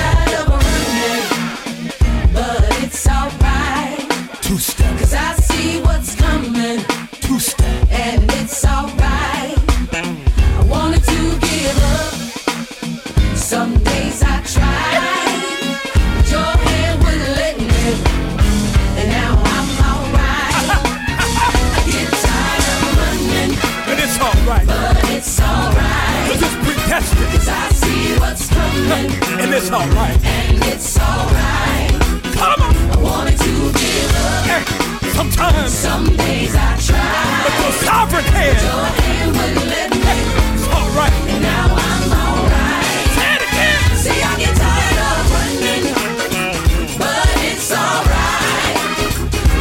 But it's alright. Two step. Cause I see what's coming. Two step. And it's alright. And it's alright. And it's alright. Come on. I wanted to give up. Sometimes. Some days I try. But your sovereign hand. Your hand wouldn't let me. It's alright. And now I'm alright. Say it again. See, I get tired of running. But it's alright.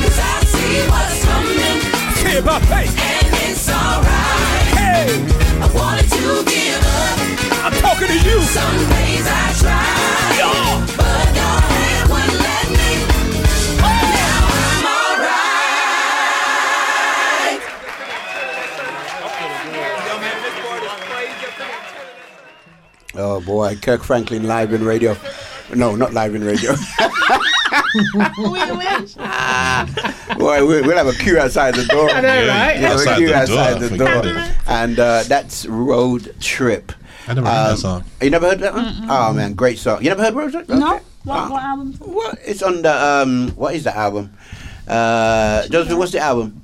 Cause I see what's coming. Say about faith. And it's alright. Hey. Talking to you. Some days I try. But your hand wouldn't let me. Now I'm alright. Oh boy, Kirk Franklin live in radio. No, not live in radio. Boy, we'll, we'll have a queue outside the door. I know, right? Yeah, Outside a queue the outside door, the door. And uh, that's Road Trip. I never heard Um, that song. You never heard that one? Oh man, great song. You never heard Road Trip? No. What, Ah. what album? What? It's on the um. What is the album? Uh, Josephine, what's the album?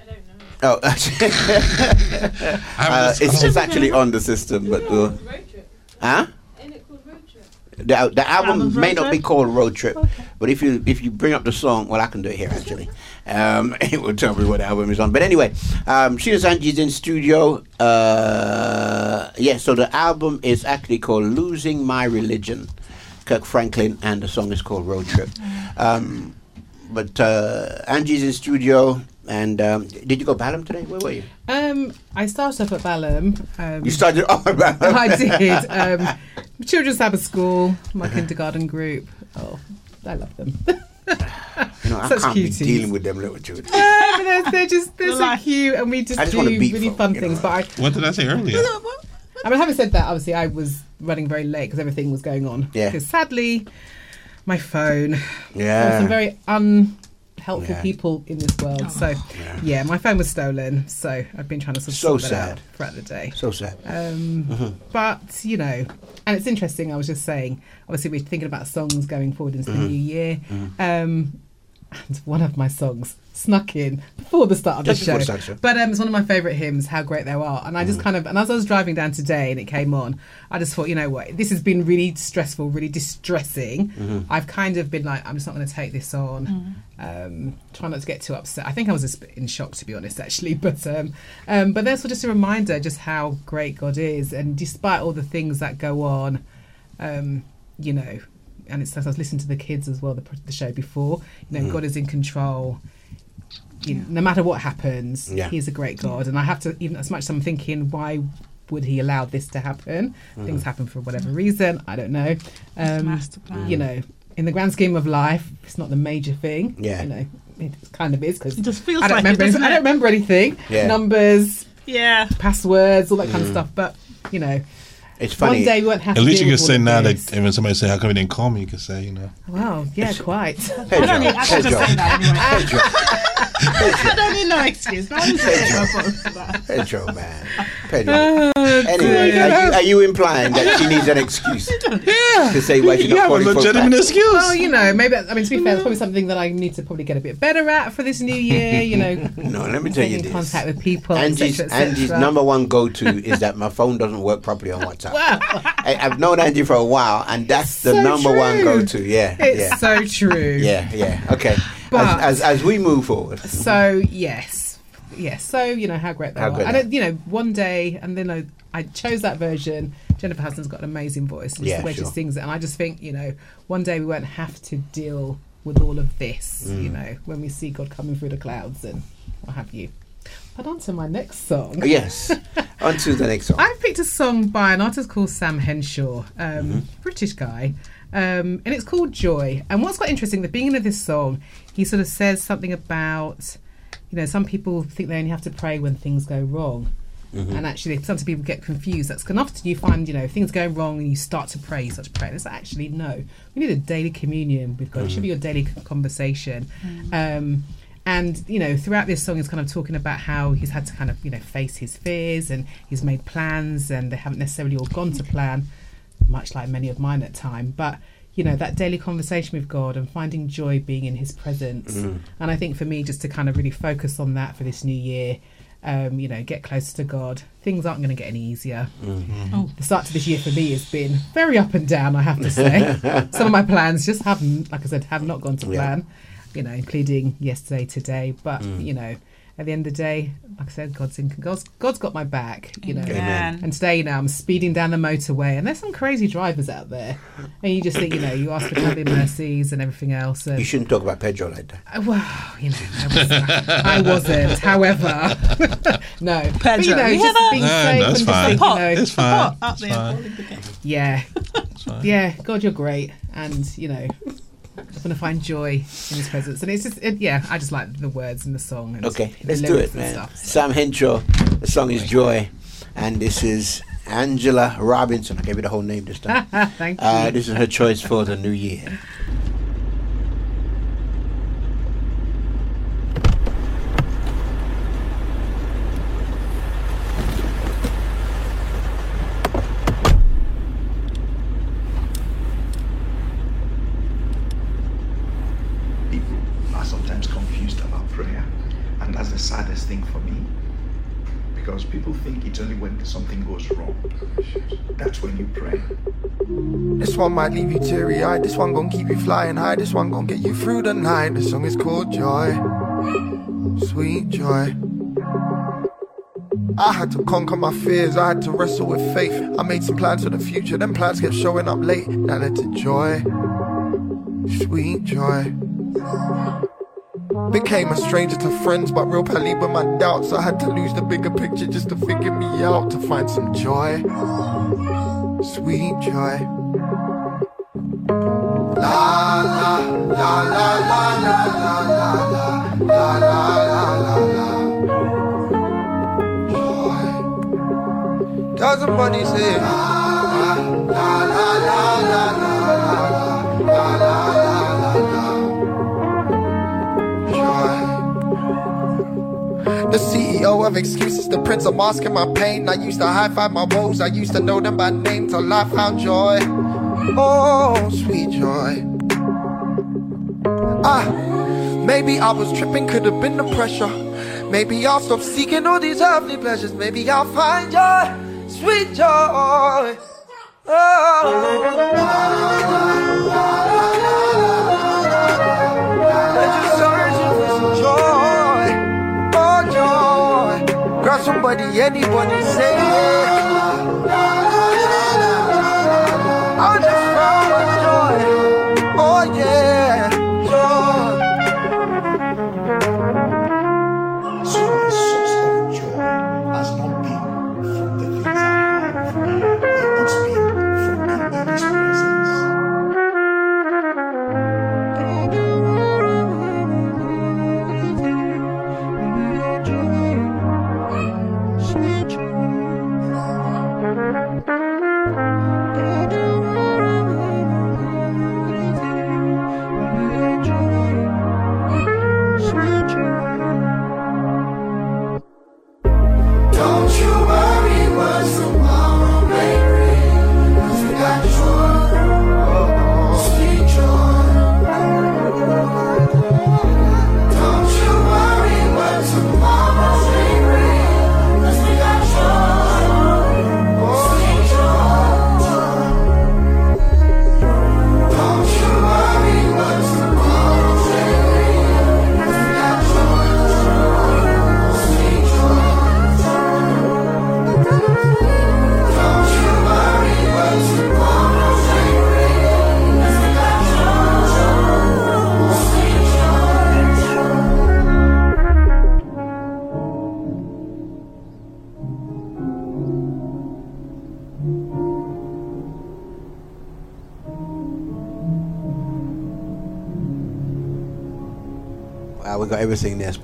I don't know. Oh, uh, it's, it's actually on the system, but uh, huh? The, al- the the album may not be called Road Trip, but if you if you bring up the song, well, I can do it here actually. Um, it will tell me what album is on. But anyway, um, Sheila Sanji's in studio. Uh, yeah, so the album is actually called "Losing My Religion," Kirk Franklin, and the song is called Road Trip. Um, but uh, Angie's in studio, and um, did you go Balham today? Where were you? Um, I started off at Balham. Um, You started off at Balham. I did. Um, Children's Sabbath School, my kindergarten group. Oh, I love them. You know, I Such can't cuties. be dealing with them little children. Yeah, but they're, they're just they're so Like- cute, and we just, I just do beat really fun you things. know. But I, What did I say earlier? I mean, having said that, obviously I was running very late because everything was going on. Yeah. Because sadly, my phone. Yeah. some very unhelpful Yeah. people in this world. So, yeah. my phone was stolen. So I've been trying to sort of So sort that sad. out throughout the day. So sad. Um, But you know, and it's interesting. I was just saying. Obviously, we're thinking about songs going forward into the new year. Um, and one of my songs snuck in before the start of the Just before show. the start of the show. But um, it's one of my favourite hymns, "How Great Thou Art," and I just kind of, and as I was driving down today and it came on, I just thought, you know what, this has been really stressful, really distressing. I've kind of been like, I'm just not going to take this on. Um, try not to get too upset. I think I was just in shock, to be honest, actually. But um, um, but that's just a reminder just how great God is, and despite all the things that go on, um, you know, and it's as I was listening to the kids as well, the, the show before, you know, God is in control. You know, no matter what happens, Yeah. He's a great God, and I have to even as much as I'm thinking, why would He allow this to happen? Things happen for whatever reason. I don't know. Um, master plan. You know, in the grand scheme of life, it's not the major thing. Yeah. You know, it kind of is because It just feels I don't like remember. it, doesn't anything- I don't it? remember anything. Yeah. Numbers, Yeah. passwords, all that kind of stuff. But you know, It's funny. one day we won't have. At to least you can say now that this. when somebody say, "How come you didn't call me?" You can say, you know, Wow, yeah, quite. Pedro, I don't need, I Pedro, say that anyway. Pedro, I don't need no excuse. No one's my phone for that. Pedro, man. Pedro. Oh, anyway, are you, are you implying that she needs an excuse yeah, to say why she's you not have a calling for legitimate back? excuse. Well, you know, maybe I mean to be fair, it's probably mm. something that I need to probably get a bit better at for this new year. You know, No, let me tell you this. contact with people. Angie's, et cetera, et Angie's number one go to is that my phone doesn't work properly on WhatsApp. Wow, I, I've known Angie for a while, and that's the So number one go to. Yeah, it's yeah, so true. yeah, yeah. Okay. But- as, as as we move forward, So yes, yes. So you know how great they How are. they don't, you know, one day, and then I, I chose that version. Jennifer Hudson's got an amazing voice, and just Yeah, the way sure. she sings it. And I just think, you know, one day we won't have to deal with all of this. Mm. You know, when we see God coming through the clouds and what have you. But on to my next song. yes. On to the next song. I picked a song by an artist called Sam Henshaw, um, British guy, Um, and it's called Joy. And what's quite interesting, the beginning of this song, he sort of says something about, you know, some people think they only have to pray when things go wrong. Mhm. And actually, some people get confused. That's and often you find, you know, things go wrong and you start to pray, you start to pray. It's actually no. We need a daily communion with God. It should be your daily c- conversation. Um, and you know, throughout this song, he's kind of talking about how he's had to kind of, you know, face his fears and he's made plans and they haven't necessarily all gone to plan, much like many of mine at time. But you know, that daily conversation with God and finding joy being in His presence. Mm. And I think for me, just to kind of really focus on that for this new year, um, you know, get closer to God. Things aren't going to get any easier. Oh. The start to this year for me has been very up and down, I have to say. Some of my plans just haven't, like I said, have not gone to Yeah. plan, you know, including yesterday, today. But, Mm. you know, at the end of the day, like I said, God's in, God's, God's got my back, you know. Amen. And today, you know, I'm speeding down the motorway, and there's some crazy drivers out there, and you just think, you know, you ask for travelling mercies and everything else. And, You shouldn't talk about Pedro like that. uh, Well, you know, I, was, I wasn't. However, no. but, Pedro, you know, you hear just that? being No, safe that's and just fine. think, Pot, you know, It's fine. pot up It's there. fine. holding the game. yeah, fine. yeah. God, you're great, and you know, I'm gonna find joy in His presence, and it's just, it, yeah, I just like the words in the song. And Okay, let's do it, man. Stuff, so. Sam Henshaw. The song is Joy, and this is Angela Robinson. I gave you the whole name this time. Thank you. Uh, this is her choice for the new year. People are sometimes prayer, and that's the saddest thing for me. Because people think it's only when something goes wrong that's when you pray. This one might leave you teary eyed. This one gonna keep you flying high. This one gonna get you through the night. The song is called Joy. Sweet joy. I had to conquer my fears. I had to wrestle with faith. I made some plans for the future. Them plans kept showing up late. That led to joy. Sweet joy. Became a stranger to friends, but real pally with my doubts. I had to lose the bigger picture just to figure me out, to find some joy. Sweet joy. La la la la la la la la la la la la Joy. Does somebody say la la la la la la la la la The CEO of excuses, the prince of masking my pain. I used to high five my woes, I used to know them by name till I found joy. Oh, sweet joy. Ah, maybe I was tripping, could have been the pressure. Maybe I'll stop seeking all these earthly pleasures. Maybe I'll find joy, sweet joy. Oh, Anybody, anybody say.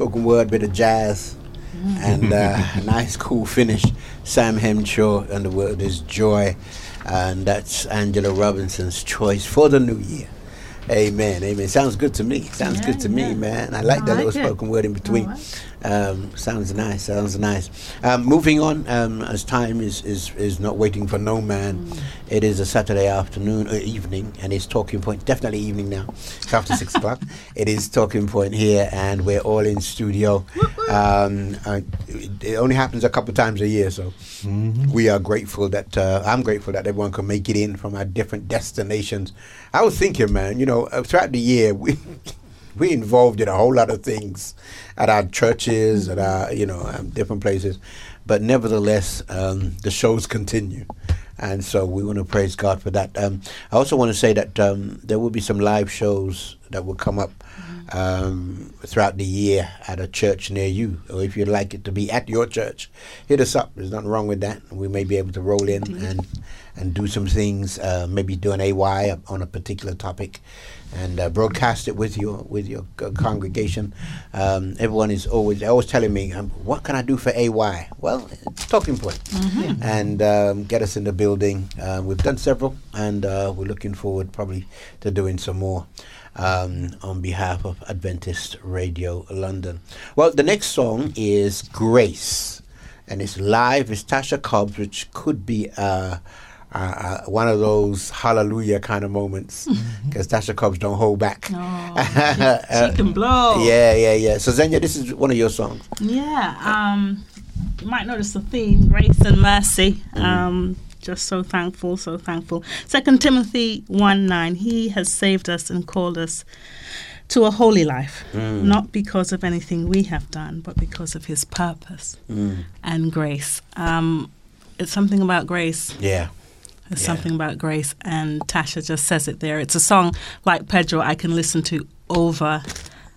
Spoken word, bit of jazz, and uh, a nice, cool finish. Sam Henshaw, and the word is joy, and that's Angela Robinson's choice for the new year. Amen, amen. Sounds good to me. Sounds good to me, man. I like I that like little it. spoken word in between. Um, sounds nice. Sounds nice. Um, moving on, um, as time is, is, is not waiting for no man. It is a Saturday afternoon or evening, and it's talking point. Definitely evening now. It's after six o'clock. It is talking point here, and we're all in studio. Um, uh, it only happens a couple times a year, so we are grateful that uh, I'm grateful that everyone can make it in from our different destinations. I was thinking, man, you know, uh, throughout the year we. we involved in a whole lot of things at our churches, at our you know um, different places, but nevertheless, um, the shows continue, and so we want to praise God for that. Um, I also want to say that um, there will be some live shows that will come up um, throughout the year at a church near you, or if you'd like it to be at your church, hit us up. There's nothing wrong with that. We may be able to roll in and and do some things. Uh, maybe do an AY on a particular topic, and uh, broadcast it with your with your c- congregation. Um, everyone is always always telling me, um, "What can I do for AY?" Well, it's talking point, and um, get us in the building. Uh, we've done several, and uh, we're looking forward probably to doing some more. Um, on behalf of Adventist Radio London. Well, the next song is Grace, and it's live. It's Tasha Cobbs, which could be uh, uh, uh, one of those hallelujah kind of moments because Tasha Cobbs don't hold back. she can blow. Yeah, yeah, yeah. So Zenya, this is one of your songs. Yeah. Um, you might notice the theme: grace and mercy. Um, just so thankful, so thankful. Second Timothy one nine. He has saved us and called us to a holy life, Mm. not because of anything we have done, but because of His purpose Mm. and grace. Um, it's something about grace. Yeah. There's Yeah. something about grace, and Tasha just says it there. It's a song like Pedro I can listen to over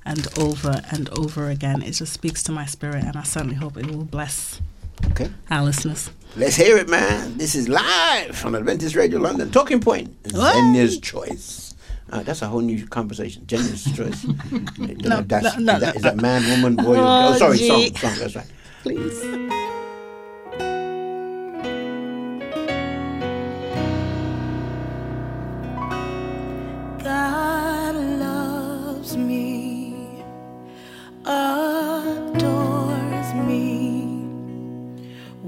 and over and over again. It just speaks to my spirit, and I certainly hope it will bless Okay. our listeners. Let's hear it, man. This is live on Adventist Radio London. Talking Point. Zenya's Choice. Uh, that's a whole new conversation. Gender's choice. No, no, no, is, that, no. is that man, woman, boy? girl? Oh, sorry, gee. song, song. That's right. Please.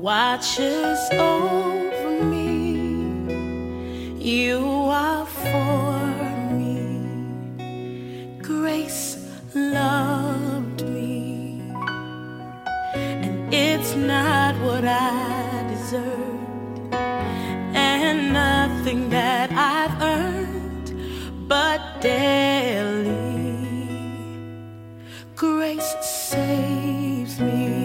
Watches over me. You are for me. Grace loved me, and it's not what I deserved, and nothing that I've earned but daily grace saves me.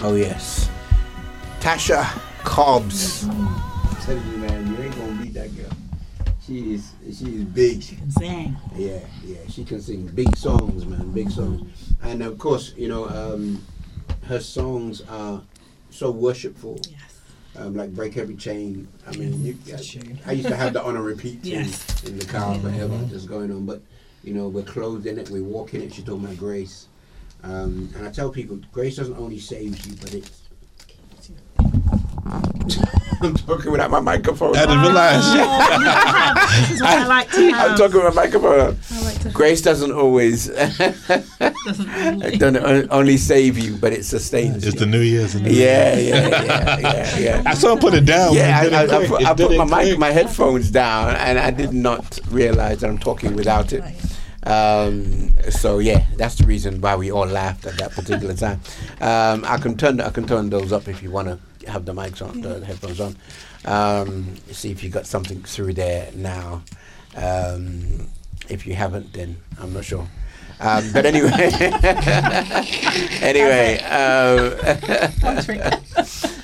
Oh yes, Tasha Cobbs. I'm telling you, man, you ain't gonna beat that girl. She is, she is big. She can sing. Yeah, yeah, she can sing big songs, man, big songs. And of course, you know, um, her songs are so worshipful. Yes. Um, like break every chain. I mean, you, I, I used to have that on a repeat too, Yes. in the car forever, just going on. But you know, we're clothed in it, we walk in it. She told my grace, um, and I tell people, grace doesn't only save you, but it. I'm talking without my microphone. I didn't realize. Oh, this is what I like to have. I'm talking with my microphone. I like to- Grace doesn't always don't on- only save you, but it sustains It's you. the New Year's. and Yeah, yeah, yeah, yeah, yeah. I saw him put it down. Yeah, but it I, I, I put, I put my mic, my headphones down, and I did not realize that I'm talking without it. Um, so yeah, that's the reason why we all laughed at that particular time. Um, I can turn I can turn those up if you want to have the mics on, the headphones on. Um, see if you got something through there now. Um, if you haven't, then I'm not sure. Um, but anyway, anyway, um,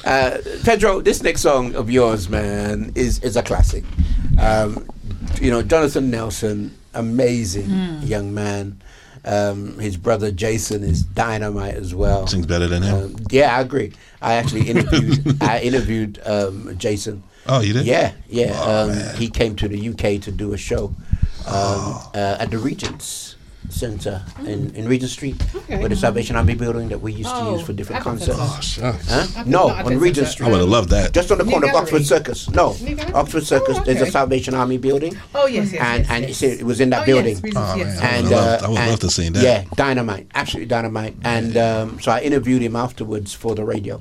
uh, Pedro, this next song of yours, man, is is a classic. Um, you know, Jonathan Nelson, amazing Mm. young man. Um, his brother Jason is dynamite as well. Sings better than him. Um, yeah, I agree. I actually interviewed. I interviewed um, Jason. Oh, you did? Yeah, yeah. Oh, um, he came to the UK to do a show um, uh, at the Regents Centre in, in Regent Street, Okay. where the Salvation Army building that we used to Oh, use for different Advent concerts. Centre. Oh, shucks. Huh? No, on Regent Street. I would have loved that. Just on the New corner of Oxford Circus. No, Oxford Circus. Oh, There's a. Salvation Army building. Oh yes, yes, and yes, and yes. it's- it was in that Oh, building. Yes, Regents, Oh, yes. man. I And, would have loved- uh, I would have and- loved to seen that. Yeah, dynamite, absolutely dynamite. And um, so I interviewed him afterwards for the radio,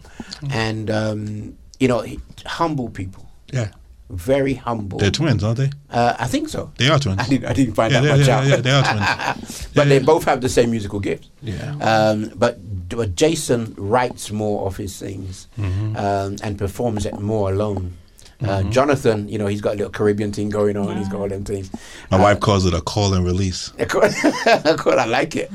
and um, you know, he, humble people, Yeah. Very humble. They're twins, aren't they? Uh, I think so. They are twins. I didn't, I didn't find Yeah, much yeah, out. yeah, they are twins. but they both have the same musical gift. Yeah. Um, but, but Jason writes more of his things Mhm. um, and performs it more alone. Uh, Mhm. Jonathan, you know, he's got a little Caribbean thing going on. He's got all them things. My wife calls it a call and release cool, I like it.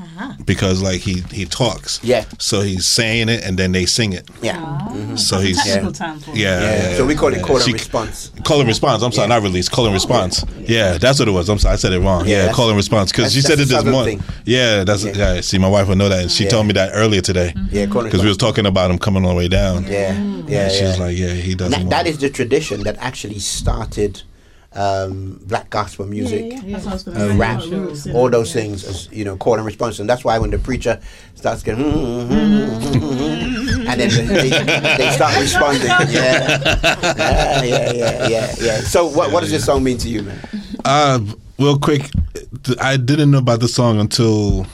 because like he he talks. Yeah. So he's saying it and then they sing it. Yeah. Mhm. So he's technical term yeah, Yeah, yeah, so we call it yeah. call and She- response. Call and response. I'm sorry, not release. Call and response. Yeah, that's what it was. I'm sorry, I said it wrong. Yeah, Yeah, call and response because she said it this morning. Yeah, that's yeah. See, my wife would know that, and she Yeah. told me that earlier today. Yeah, call and because we was talking about him coming all the way down. Yeah, yeah. And she yeah. was like, yeah, he doesn't. That is the tradition that actually started um, black gospel music, yeah, yeah. That's what I was gonna uh, rap, Yeah, all those things, as, you know, call and response. And that's why when the preacher starts getting, and and then they, they start responding. Yeah. yeah, yeah, yeah, yeah, yeah. So, what what does this song mean to you, man? Uh, real quick, I didn't know about the song until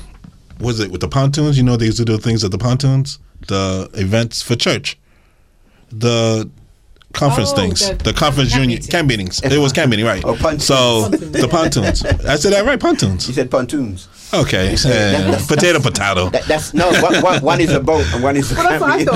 was it with the pontoons? You know, they used to do things at the pontoons, the events for church, the conference Oh, things, the- the, conference camp union meetings. camp meetings. It was camp meeting, right? Oh, pontoons. So the pontoons. I said that right, pontoons. You said pontoons. Okay, yeah. Uh, potato, potato. That, that's no. One, one, one is a boat and one is a Well, that's what I thought.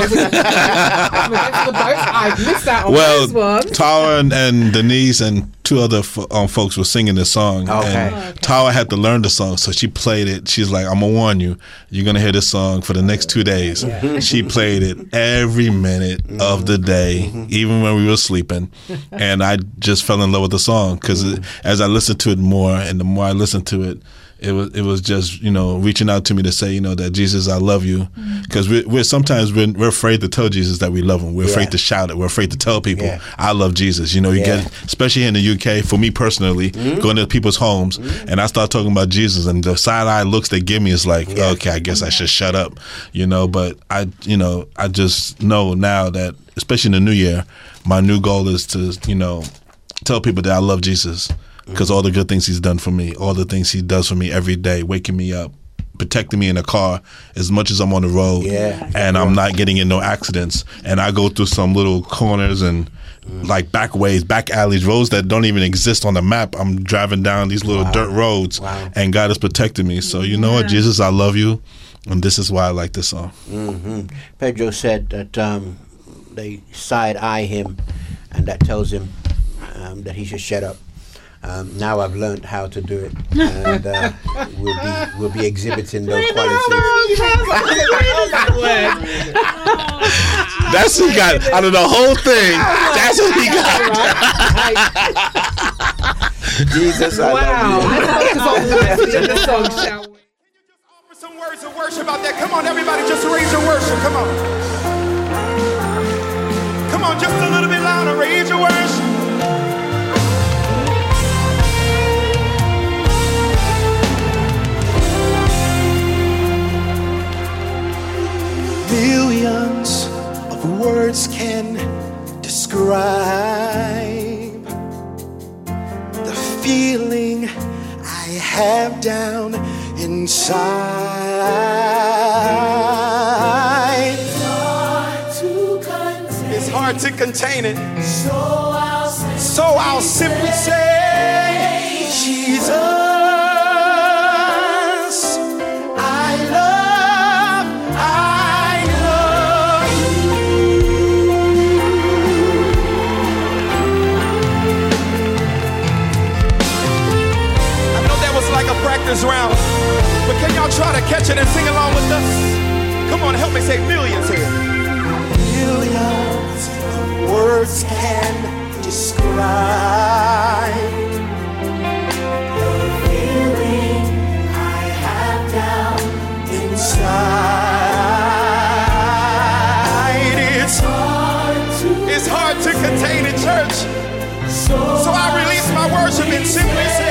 I'm against the boats. I've missed out on well, this one. Tara and, and Denise and two other fo- um, folks were singing this song. Okay. Oh, and Tara had to learn the song, so she played it. She's like, "I'm gonna warn you, you're gonna hear this song for the next two days." Mm-hmm. She played it every minute of the day, mm-hmm. even when we were sleeping, and I just fell in love with the song because as I listened to it more, and the more I listened to it. It was it was just you know reaching out to me to say you know that Jesus I love you mm-hmm. because we're, we're sometimes we're, we're afraid to tell Jesus that we love him we're Yeah. afraid to shout it we're afraid to tell people Yeah. I love Jesus. You know, you Yeah. get especially in the UK. For me personally, mm-hmm. going to people's homes mm-hmm. and I start talking about Jesus, and the side eye looks they give me is like, okay, I guess I should shut up. You know, but I, you know, I just know now that especially in the new year, my new goal is to, you know, tell people that I love Jesus because all the good things He's done for me, all the things He does for me every day, waking me up. Protecting me in the car as much as I'm on the road, Yeah. and I'm not getting in no accidents. And I go through some little corners and like back ways, back alleys, roads that don't even exist on the map. I'm driving down these little dirt roads, Wow. and God is protecting me. So you know what, Jesus, I love you, and this is why I like this song. hmm Pedro said that um, they side eye him, and that tells him um, that he should shut up. Um, now I've learned how to do it, and uh, we'll be we'll be exhibiting those qualities. That's what he got out of the whole thing. That's what he got. Jesus, I Wow. love Let's focus on the message of the song, shall we? Offer some words of worship out there. Come on, everybody, just raise your worship. Come on. Come on, just a little bit louder. Raise your worship. Millions of words can describe the feeling I have down inside. It's hard to contain it. So I'll So I'll simply say, Jesus, practice round, but can y'all try to catch it and sing along with us? Come on, help me say millions here. Millions of words can describe the feeling I have down inside. It's it's hard to contain it, church. So I release my worship and simply say,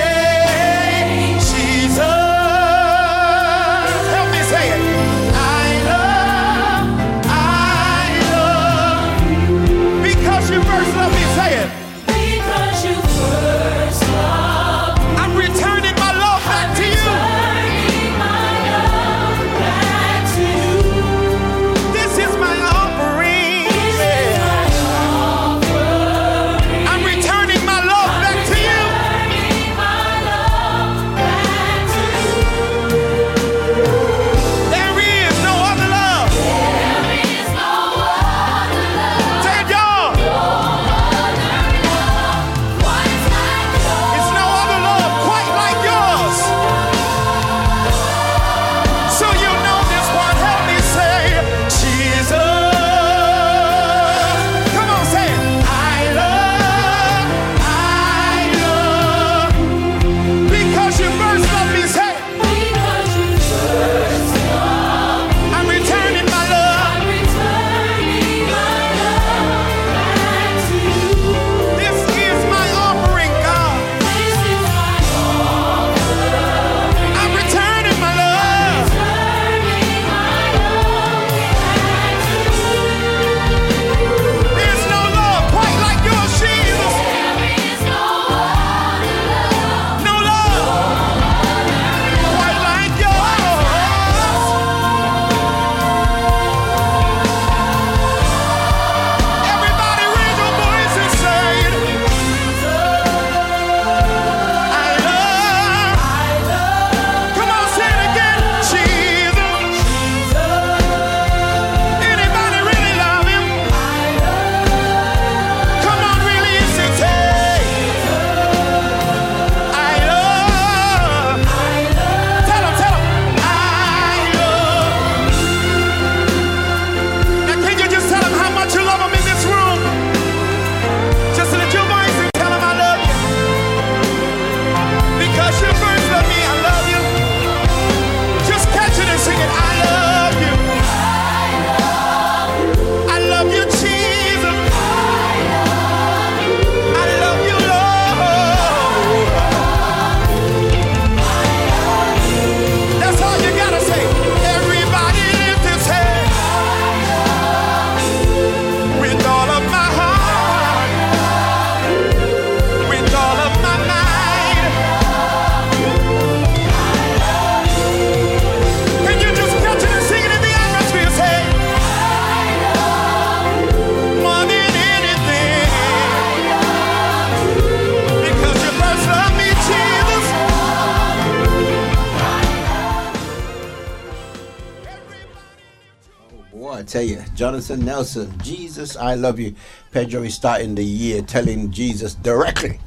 Jonathan Nelson, Jesus, I love you. Pedro is starting the year telling Jesus directly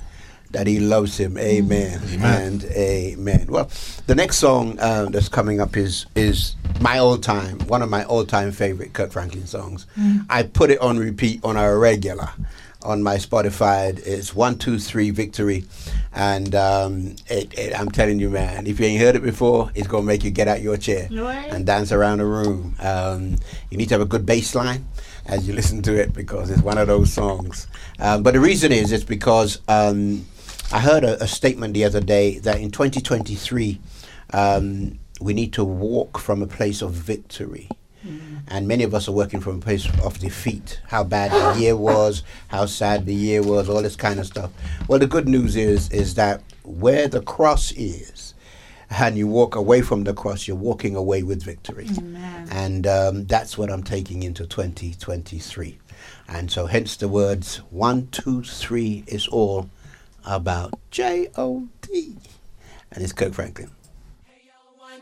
that he loves him. Amen, and amen. Well, the next song uh, that's coming up is is my old time, one of my all time favorite Kirk Franklin songs. Mm. I put it on repeat on a regular on my Spotify. It's one, two, three, victory, and um, it, it, I'm telling you, man, if you ain't heard it before, it's gonna make you get out your chair Right. and dance around the room. Um, you need to have a good bass line as you listen to it because it's one of those songs. Um, but the reason is it's because um, I heard a, a statement the other day that in 2023 um, we need to walk from a place of victory. And many of us are working from a place of defeat. How bad the year was, how sad the year was, all this kind of stuff. Well, the good news is is that where the cross is, and you walk away from the cross, you're walking away with victory. And um, that's what I'm taking into 2023. And so, hence the words one, two, three is all about J O D. And it's Kirk Franklin.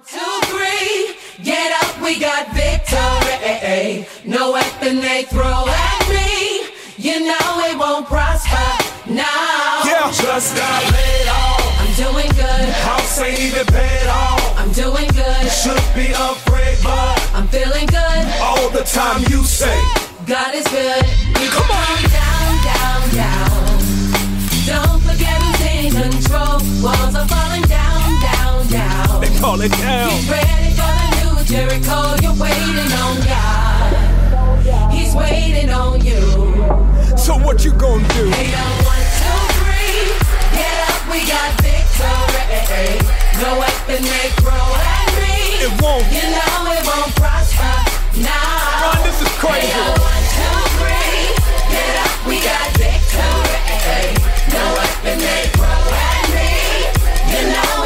two, three. Get up, we got victory. No weapon they throw at me. You know it won't prosper. Now, Yeah. just got laid off. I'm doing good. House ain't even paid off. I'm doing good. Should be afraid, but I'm feeling good. all the time you say, God is good. Come on. down, down, down. Don't forget who's in control. Walls are falling down, down, down. they call it down. Get ready for the new Jericho. You're waiting on God. He's waiting on you. So what you gonna do? Hey, yo, one, two, three. Get up, we got victory. No weapon they throw at me. It won't. You know it won't prosper. Now. Ron, this is crazy. Hey, yo, one, two, three. Get up, we got victory. No weapon they throw at me. You know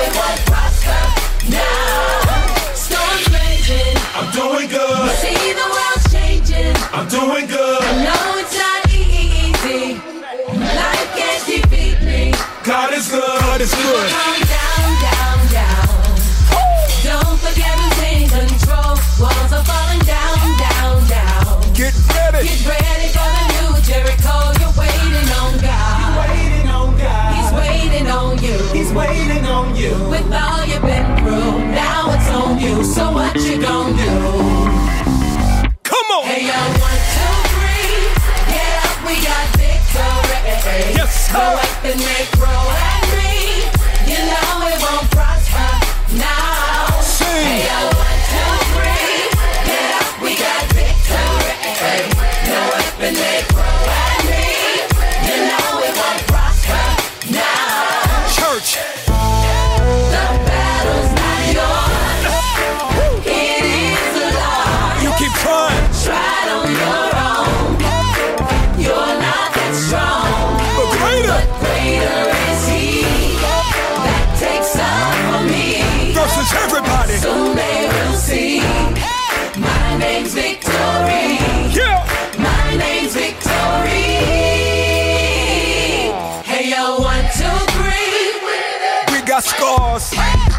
God is good. God is good. Calm down, down, down. Don't forget who's in control. Walls are falling down, down, down. Get ready. Get ready for the new Jericho. You're waiting on God. You're Waiting on God. He's waiting on you. He's waiting on you. With all you've been through, now it's on you. So what you gonna do? Come on. Hey, yo, victory. Yes, sir. No weapon they throw at me. You know it won't prosper. Now.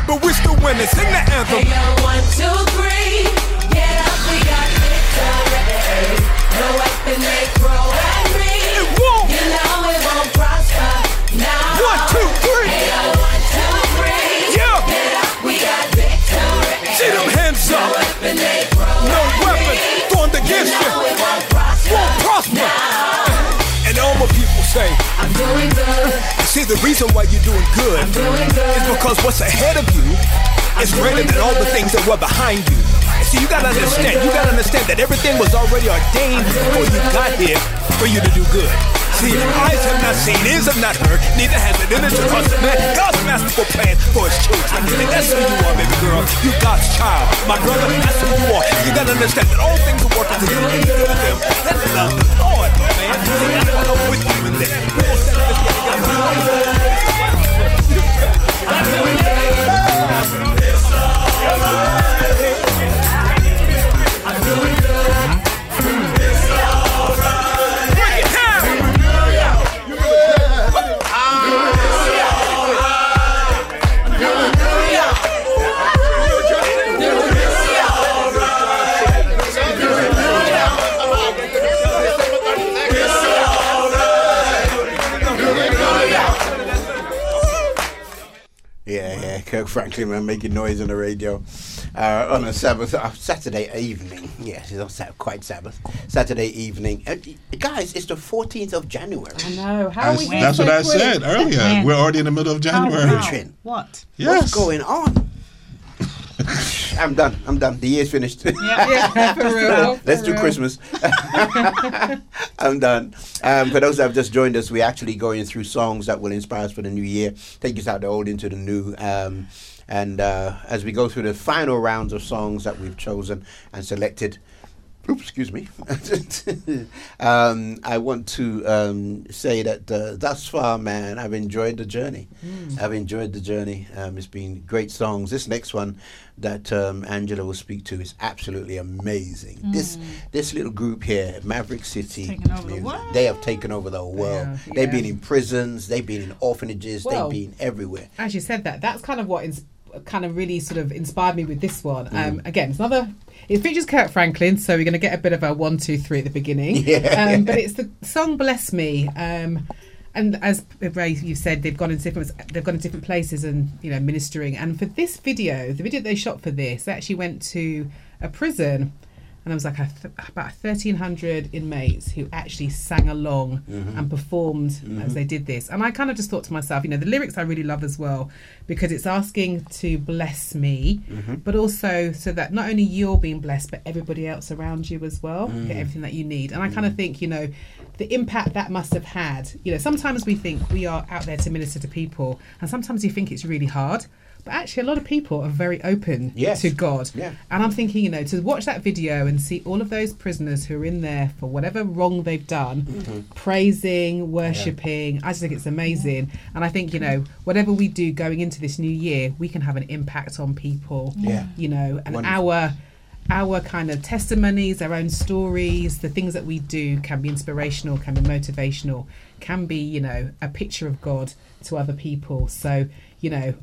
But we're still winners. Sing the anthem. Hey yo, one, two, three. Get up, we got victory. No weapon they throw at me. It won't. You know it won't prosper. Now. One, two, three. Hey yo, one, two, three. Yeah. Get up, we got victory. See them hands up. No weapon they throw No at weapon me. formed You know you it won't prosper. won't prosper. Now. And all my people say, I'm doing good. See, the reason why you're doing good doing good. is because what's ahead of you is greater than all the things that were behind you. See, you gotta understand, you gotta understand that everything was already ordained before you got here for you to do good. See, eyes have not seen, ears have not heard, neither has it entered your heart. Man, God's masterful plan for his children. And that's who you are, baby girl. You God's child. My brother, that's who you are. You gotta understand that all things are working together for them. That's love the Lord, man. That's what I'm with you in there. We will stand this Franklin man making noise on the radio uh, on a Sabbath uh, Saturday evening. Yes, it's not Sat- quite Sabbath. Saturday evening. Uh, guys, it's the 14th of January. I know. How That's, that's what I said earlier. We're already in the middle of January. Adrian, What? Yes. What's going on? I'm done. I'm done. The year's finished. Yeah, for real. Let's for do real. Christmas. I'm done. Um, for those that have just joined us, we're actually going through songs that will inspire us for the new year, take us out the old into the new. Um, and uh, as we go through the final rounds of songs that we've chosen and selected, oops, excuse me. um, I want to um, say that uh, thus far, man, I've enjoyed the journey. Mm. I've enjoyed the journey. Um, it's been great songs. This next one that um, Angela will speak to is absolutely amazing. This this little group here, Maverick City, the they have taken over the world. Yeah, They've been in prisons. They've been in orphanages. Well, they've been everywhere. As you said that, that's kind of what ins- kind of really sort of inspired me with this one. Mm. Um, again, it's another. It features Kirk Franklin, so we're going to get a bit of a one, two, three at the beginning. Yeah. Um, but it's the song "Bless Me." Um, and as Ray, you said, they've gone into different they've gone to different places and you know ministering. And for this video, the video they shot for this, they actually went to a prison, and there was like a th- about thirteen hundred inmates who actually sang along Mhm. and performed Mhm. as they did this. And I kind of just thought to myself, you know, the lyrics I really love as well because it's asking to bless me, Mhm. but also so that not only you're being blessed, but everybody else around you as well Mm. get everything that you need. And I kind of think, you know, the impact that must have had. You know, sometimes we think we are out there to minister to people, and sometimes you think it's really hard. But actually, a lot of people are very open Yes. to God. Yeah. And I'm thinking, you know, to watch that video and see all of those prisoners who are in there for whatever wrong they've done, Mm-hmm. praising, worshipping, I just think it's amazing. And I think, you know, whatever we do going into this new year, we can have an impact on people. Yeah. You know, and Wonderful. our our kind of testimonies, our own stories, the things that we do can be inspirational, can be motivational, can be, you know, a picture of God to other people. So, you know,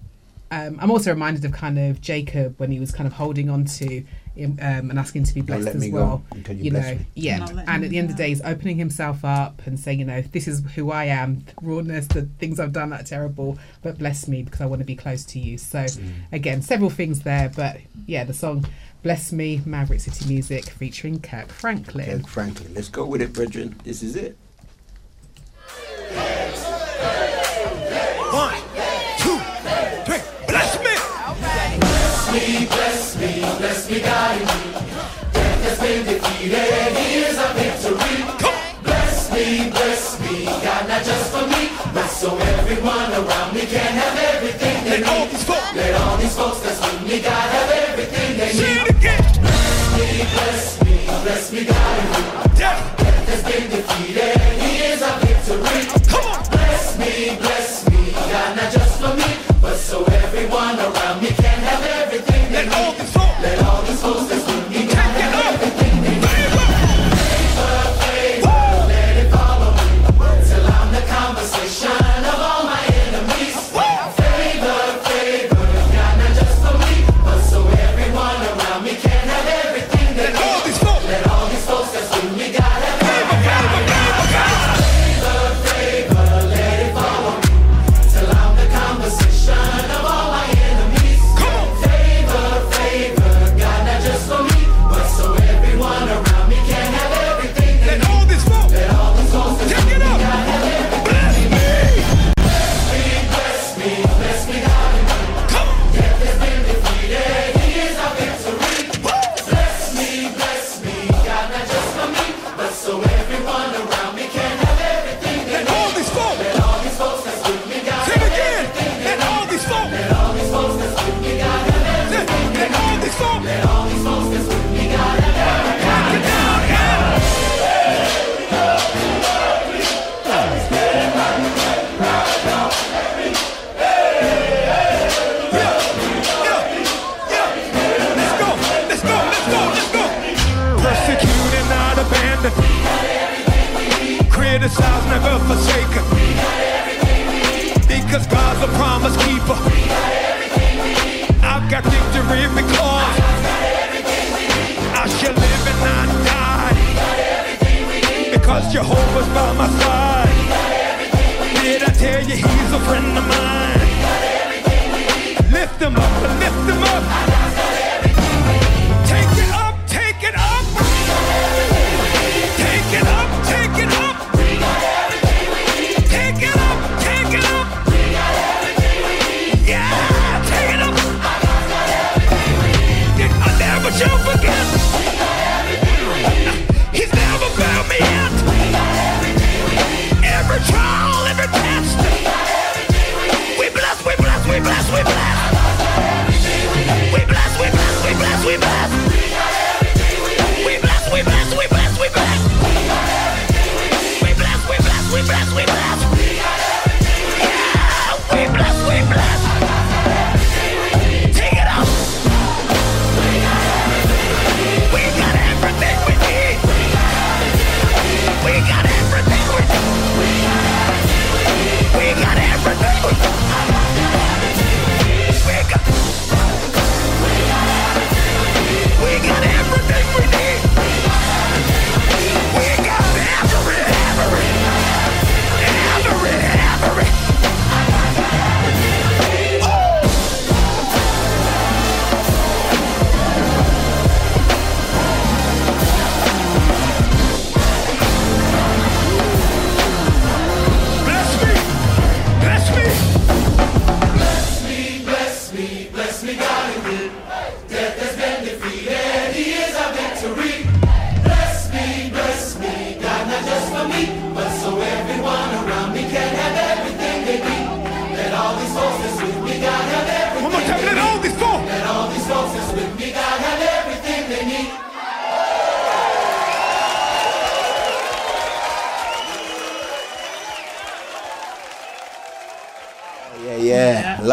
um, I'm also reminded of kind of Jacob when he was kind of holding on to um, and asking to be blessed let as me go well. until you know, bless me. yeah. And at the end of the day, he's opening himself up and saying, you know, this is who I am, the rawness, the things I've done that are terrible, but bless me because I want to be close to you. So, Mm. again, several things there, but yeah, the song Bless Me, Maverick City Music featuring Kirk Franklin. Kirk Franklin. Let's go with it, brethren. This is it. One, me, bless me, bless me, guide me. Death has been defeated, here's our victory. Bless me, bless me, God, not just for me, but so everyone around me can have everything they need. Let all these folks that's with me, God, have everything they need. Bless me, bless me, bless me, guide me. Death. Has been defeated, here's our victory. Bless me, bless me, God, not just for me, but so everyone around me Jehovah's by my side. Did I tell you he's a friend of mine? lift them up, lift them up. We bless, we bless. We bless, we bless, we bless, we bless. We bless, we bless, we bless, we bless. Yeah,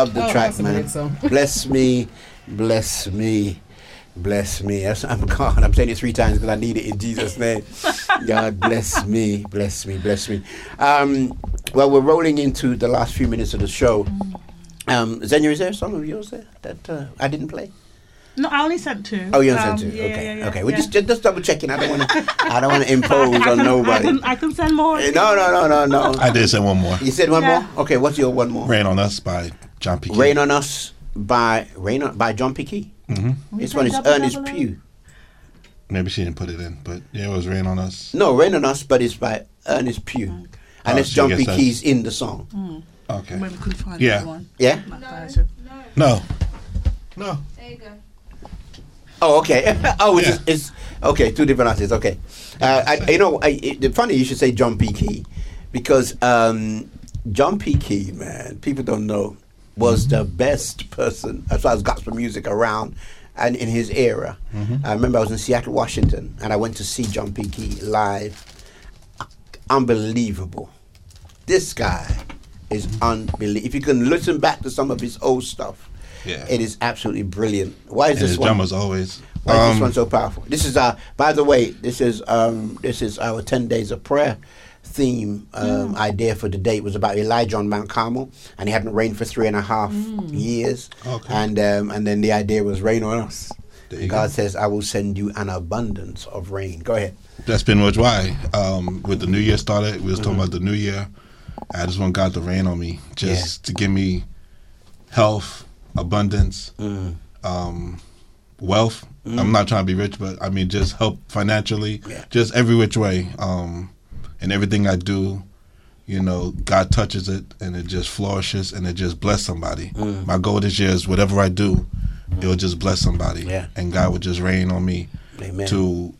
Love the Oh, track, that's man. great bless me, bless me, bless me. I'm God. I'm saying it three times because I need it in Jesus' name. God bless me, bless me, bless me. Um, well, we're rolling into the last few minutes of the show. Um, Zenya, is there a song of yours there that uh, I didn't play? No, I only sent two. Oh, you only Um, sent two. yeah, okay, yeah, yeah, okay. We're yeah. just, just just double checking. I don't want to. I don't want to But I impose can- I on can- nobody. I can, I can send more. Eh, No, no, no, no, no. I did send one more. You said one Yeah. more. Okay, what's your one more? Rain on Us by John P. Rain on Us by Rain on, by John P. Kee. Mm-hmm. This one is double, Earnest double, Pugh. Maybe she didn't put it in, but yeah, it was Rain on Us. No, Rain on Us, but it's by Earnest Pugh. And Oh, it's so John I P. guess in the song. Mm. Okay. Maybe we couldn't find Yeah. that one. Yeah? No. No. There you go. Oh, okay. oh, it's, it's okay. Two different artists. Okay. Uh, I, you know, I, it, the funny you should say John P. Kee because um, John P. Kee, man, people don't know, was the best person as far as gospel music around and in his era. I remember I was in Seattle, Washington, and I went to see John P. Kee live. Unbelievable. This guy is unbelievable. If you can listen back to some of his old stuff, Yeah. it is absolutely brilliant. Why is And this his one? drummers always. Why is Um, this one so powerful? This is uh by the way, this is um this is our ten days of prayer theme um, idea for the date was about Elijah on Mount Carmel and he hadn't rained for three and a half years. Okay. And um, and then the idea was rain on us. God go. says, I will send you an abundance of rain. Go ahead. That's been much why. Um, with the new year started, we was talking about the new year. I just want God to rain on me, just to give me health, abundance, um, wealth. I'm not trying to be rich, but I mean just help financially, just every which way. Um, and everything I do, you know, God touches it and it just flourishes and it just bless somebody. Mm. My goal this year is whatever I do, mm. it'll just bless somebody. Yeah. And God will just rain on me Amen. to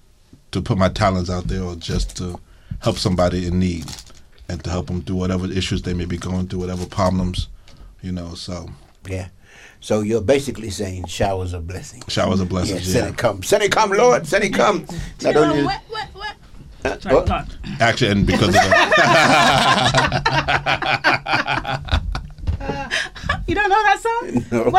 to put my talents out there or just to help somebody in need and to help them through whatever issues they may be going through, whatever problems, you know. So Yeah. So you're basically saying showers of blessing. showers of Yeah, blessings. send it come. Send it come, Lord. Send it come. Not only Wet, wet, wet. Uh, Sorry, what? God. Actually, and because of the You don't know that song? No.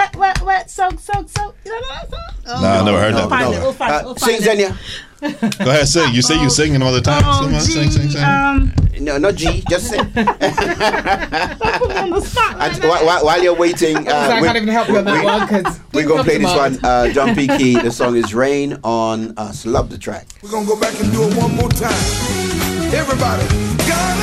Soak, soak, soak. You don't know that song? Oh. Nah, I never heard We'll that find before. it. We'll find it. Uh, We'll sing, find it. Zenya. go ahead, sing. You say you singing all the time. Oh, Come on, sing, sing, gee, sing. Um, No, not G. Just sing. put on the spot And right while, now. while, while you're waiting, So I uh, we, can't even help you on that one because we're going to play this one. Uh, John P. Kee. The song is Rain on Us. Love the track. We're gonna go back and do it one more time. Everybody, God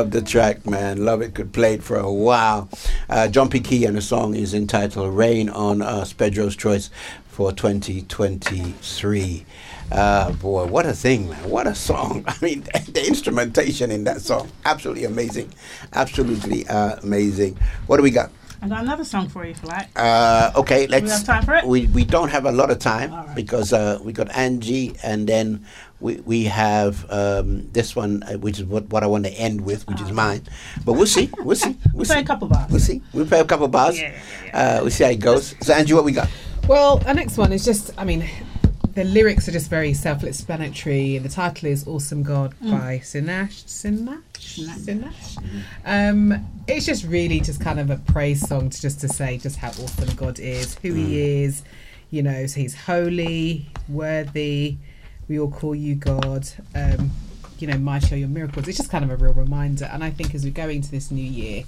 Love the track, man. Love it. Could play it for a while. Uh, John P. Kee and the song is entitled "Rain on Us." Pedro's choice for 2023. Uh, boy, what a thing, man! What a song. I mean, the instrumentation in that song, absolutely amazing, absolutely uh, amazing. What do we got? I got another song for you if you like. Uh, okay, let's. We have time for it? We we don't have a lot of time because uh, we got Angie, and then we we have um, this one, uh, which is what, what I want to end with, which is mine. But we'll see. We'll see. We'll We'll play a couple bars. We'll see. We'll play a couple bars. Uh, we'll see how it goes. So Angie, what we got? Well, our next one is just, I mean, the lyrics are just very self explanatory. And the title is Awesome God Mm. by Sinach. Sinach? Sinach? Um, it's just really just kind of a praise song to just to say just how awesome God is, who He is. You know, so He's holy, worthy. We all call you God. Um, you know, might show your miracles. It's just kind of a real reminder. And I think as we go into this new year,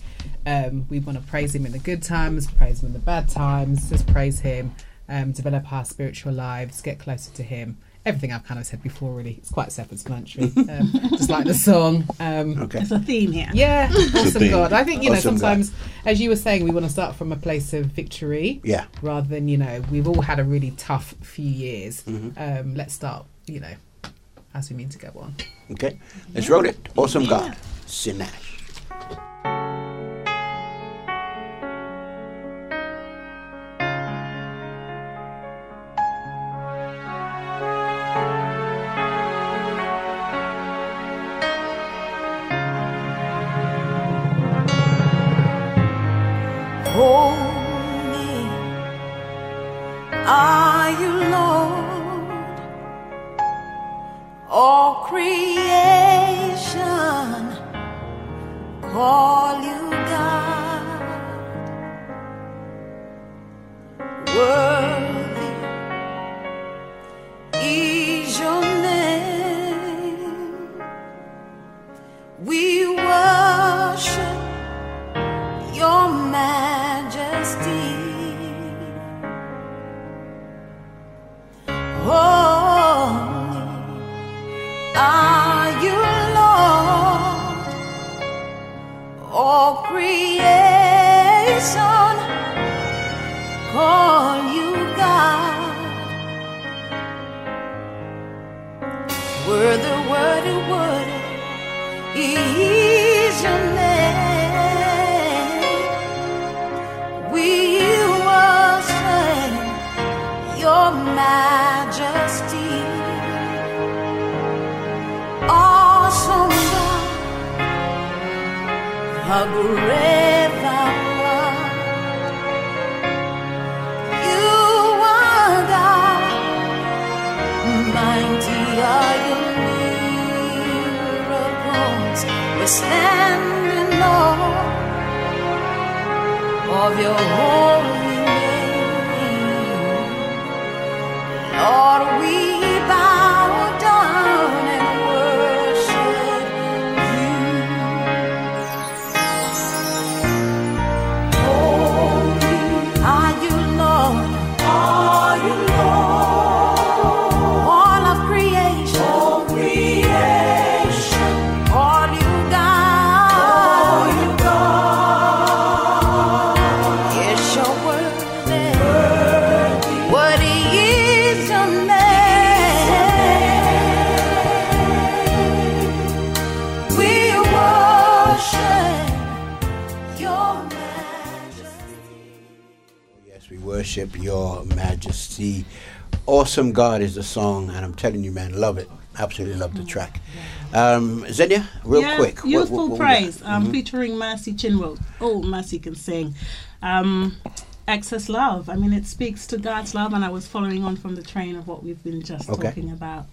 um, we want to praise Him in the good times, praise Him in the bad times, just praise Him, um, develop our spiritual lives, get closer to Him. Everything I've kind of said before, really, it's quite self-explanatory. Um, just like the song. Um, okay. It's a theme here. Yeah, awesome. God. I think you know Awesome God. sometimes, as you were saying, we want to start from a place of victory. Yeah. Rather than you know, we've all had a really tough few years. Mhm. Um, let's start, you know, as we mean to go on. Okay, let's roll it. Awesome God, Sinach. Awesome God is the song, and I'm telling you, man, love it. Absolutely love the track. Um, Zenia, real yeah, quick. what- Youthful what- what got? Praise, um, Mhm. featuring Mercy Chinwo. Oh, Mercy can sing. Um, excess love. I mean, it speaks to God's love, and I was following on from the train of what we've been just Okay. talking about.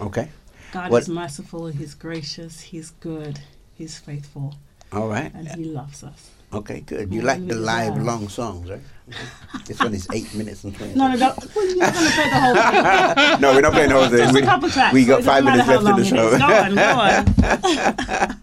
Okay. God What- is merciful, He's gracious, He's good, He's faithful, All right. and He loves us. Okay, good. You like the live love. long songs, right? This one is eight minutes and twenty. No, no, no. Well, you're going to play the whole thing. no, we're not playing the whole thing. Just we, a couple tracks. we so got it five minutes left in the show. Go on, go on.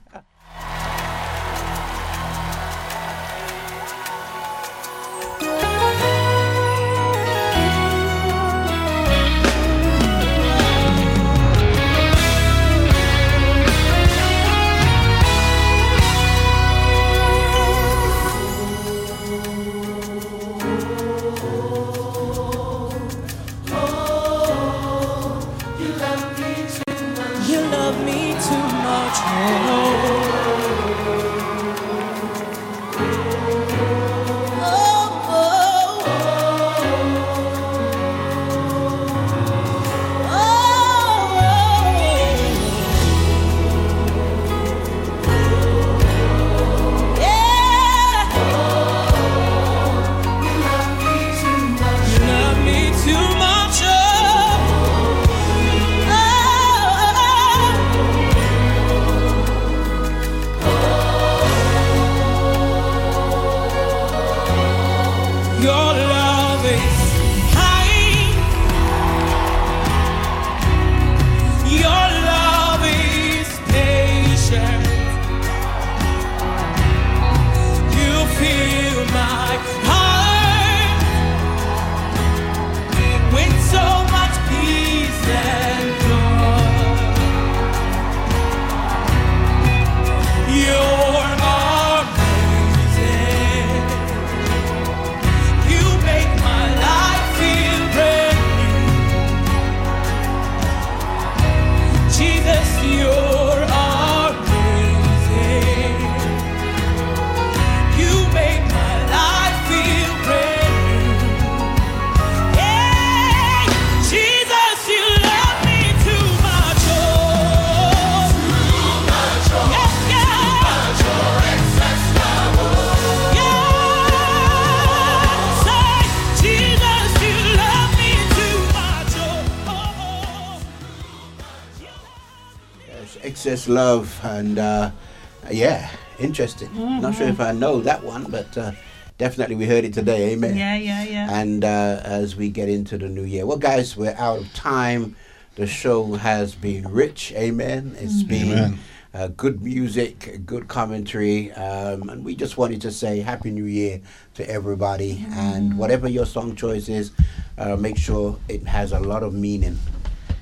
yeah, interesting. Not sure if I know that one, but uh, definitely we heard it today. Amen. Yeah, yeah, yeah. And uh, as we get into the new year, well, guys, we're out of time. The show has been rich. Amen. It's been Amen. uh, good music, good commentary, um, and we just wanted to say Happy New Year to everybody. And whatever your song choice is, uh, make sure it has a lot of meaning.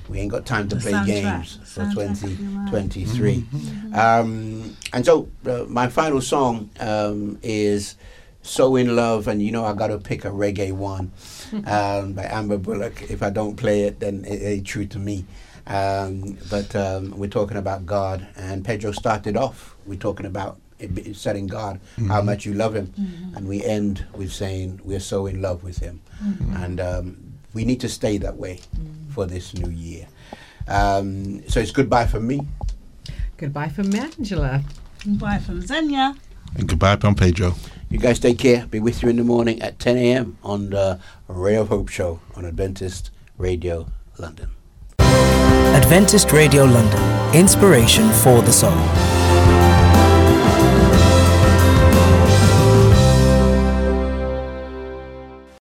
We ain't got time to The play soundtrack. games for Soundtrack, you're right. 2023. Um, and so, uh, my final song um, is So in Love, and you know, I got to pick a reggae one um, by Amber Bullock. If I don't play it, then it ain't true to me. Um, but um, we're talking about God, and Pedro started off. We're talking about it be- setting God, how Mhm. much you love Him, Mhm. and we end with saying we're so in love with Him, Mhm. and um, we need to stay that way for this new year. Um, so it's goodbye from me. Goodbye from me, Angela. Bye from Zenya. And goodbye from Pedro. You guys take care. Be with you in the morning at 10 a.m. on the Ray of Hope show on Adventist Radio London. Adventist Radio London. Inspiration for the soul.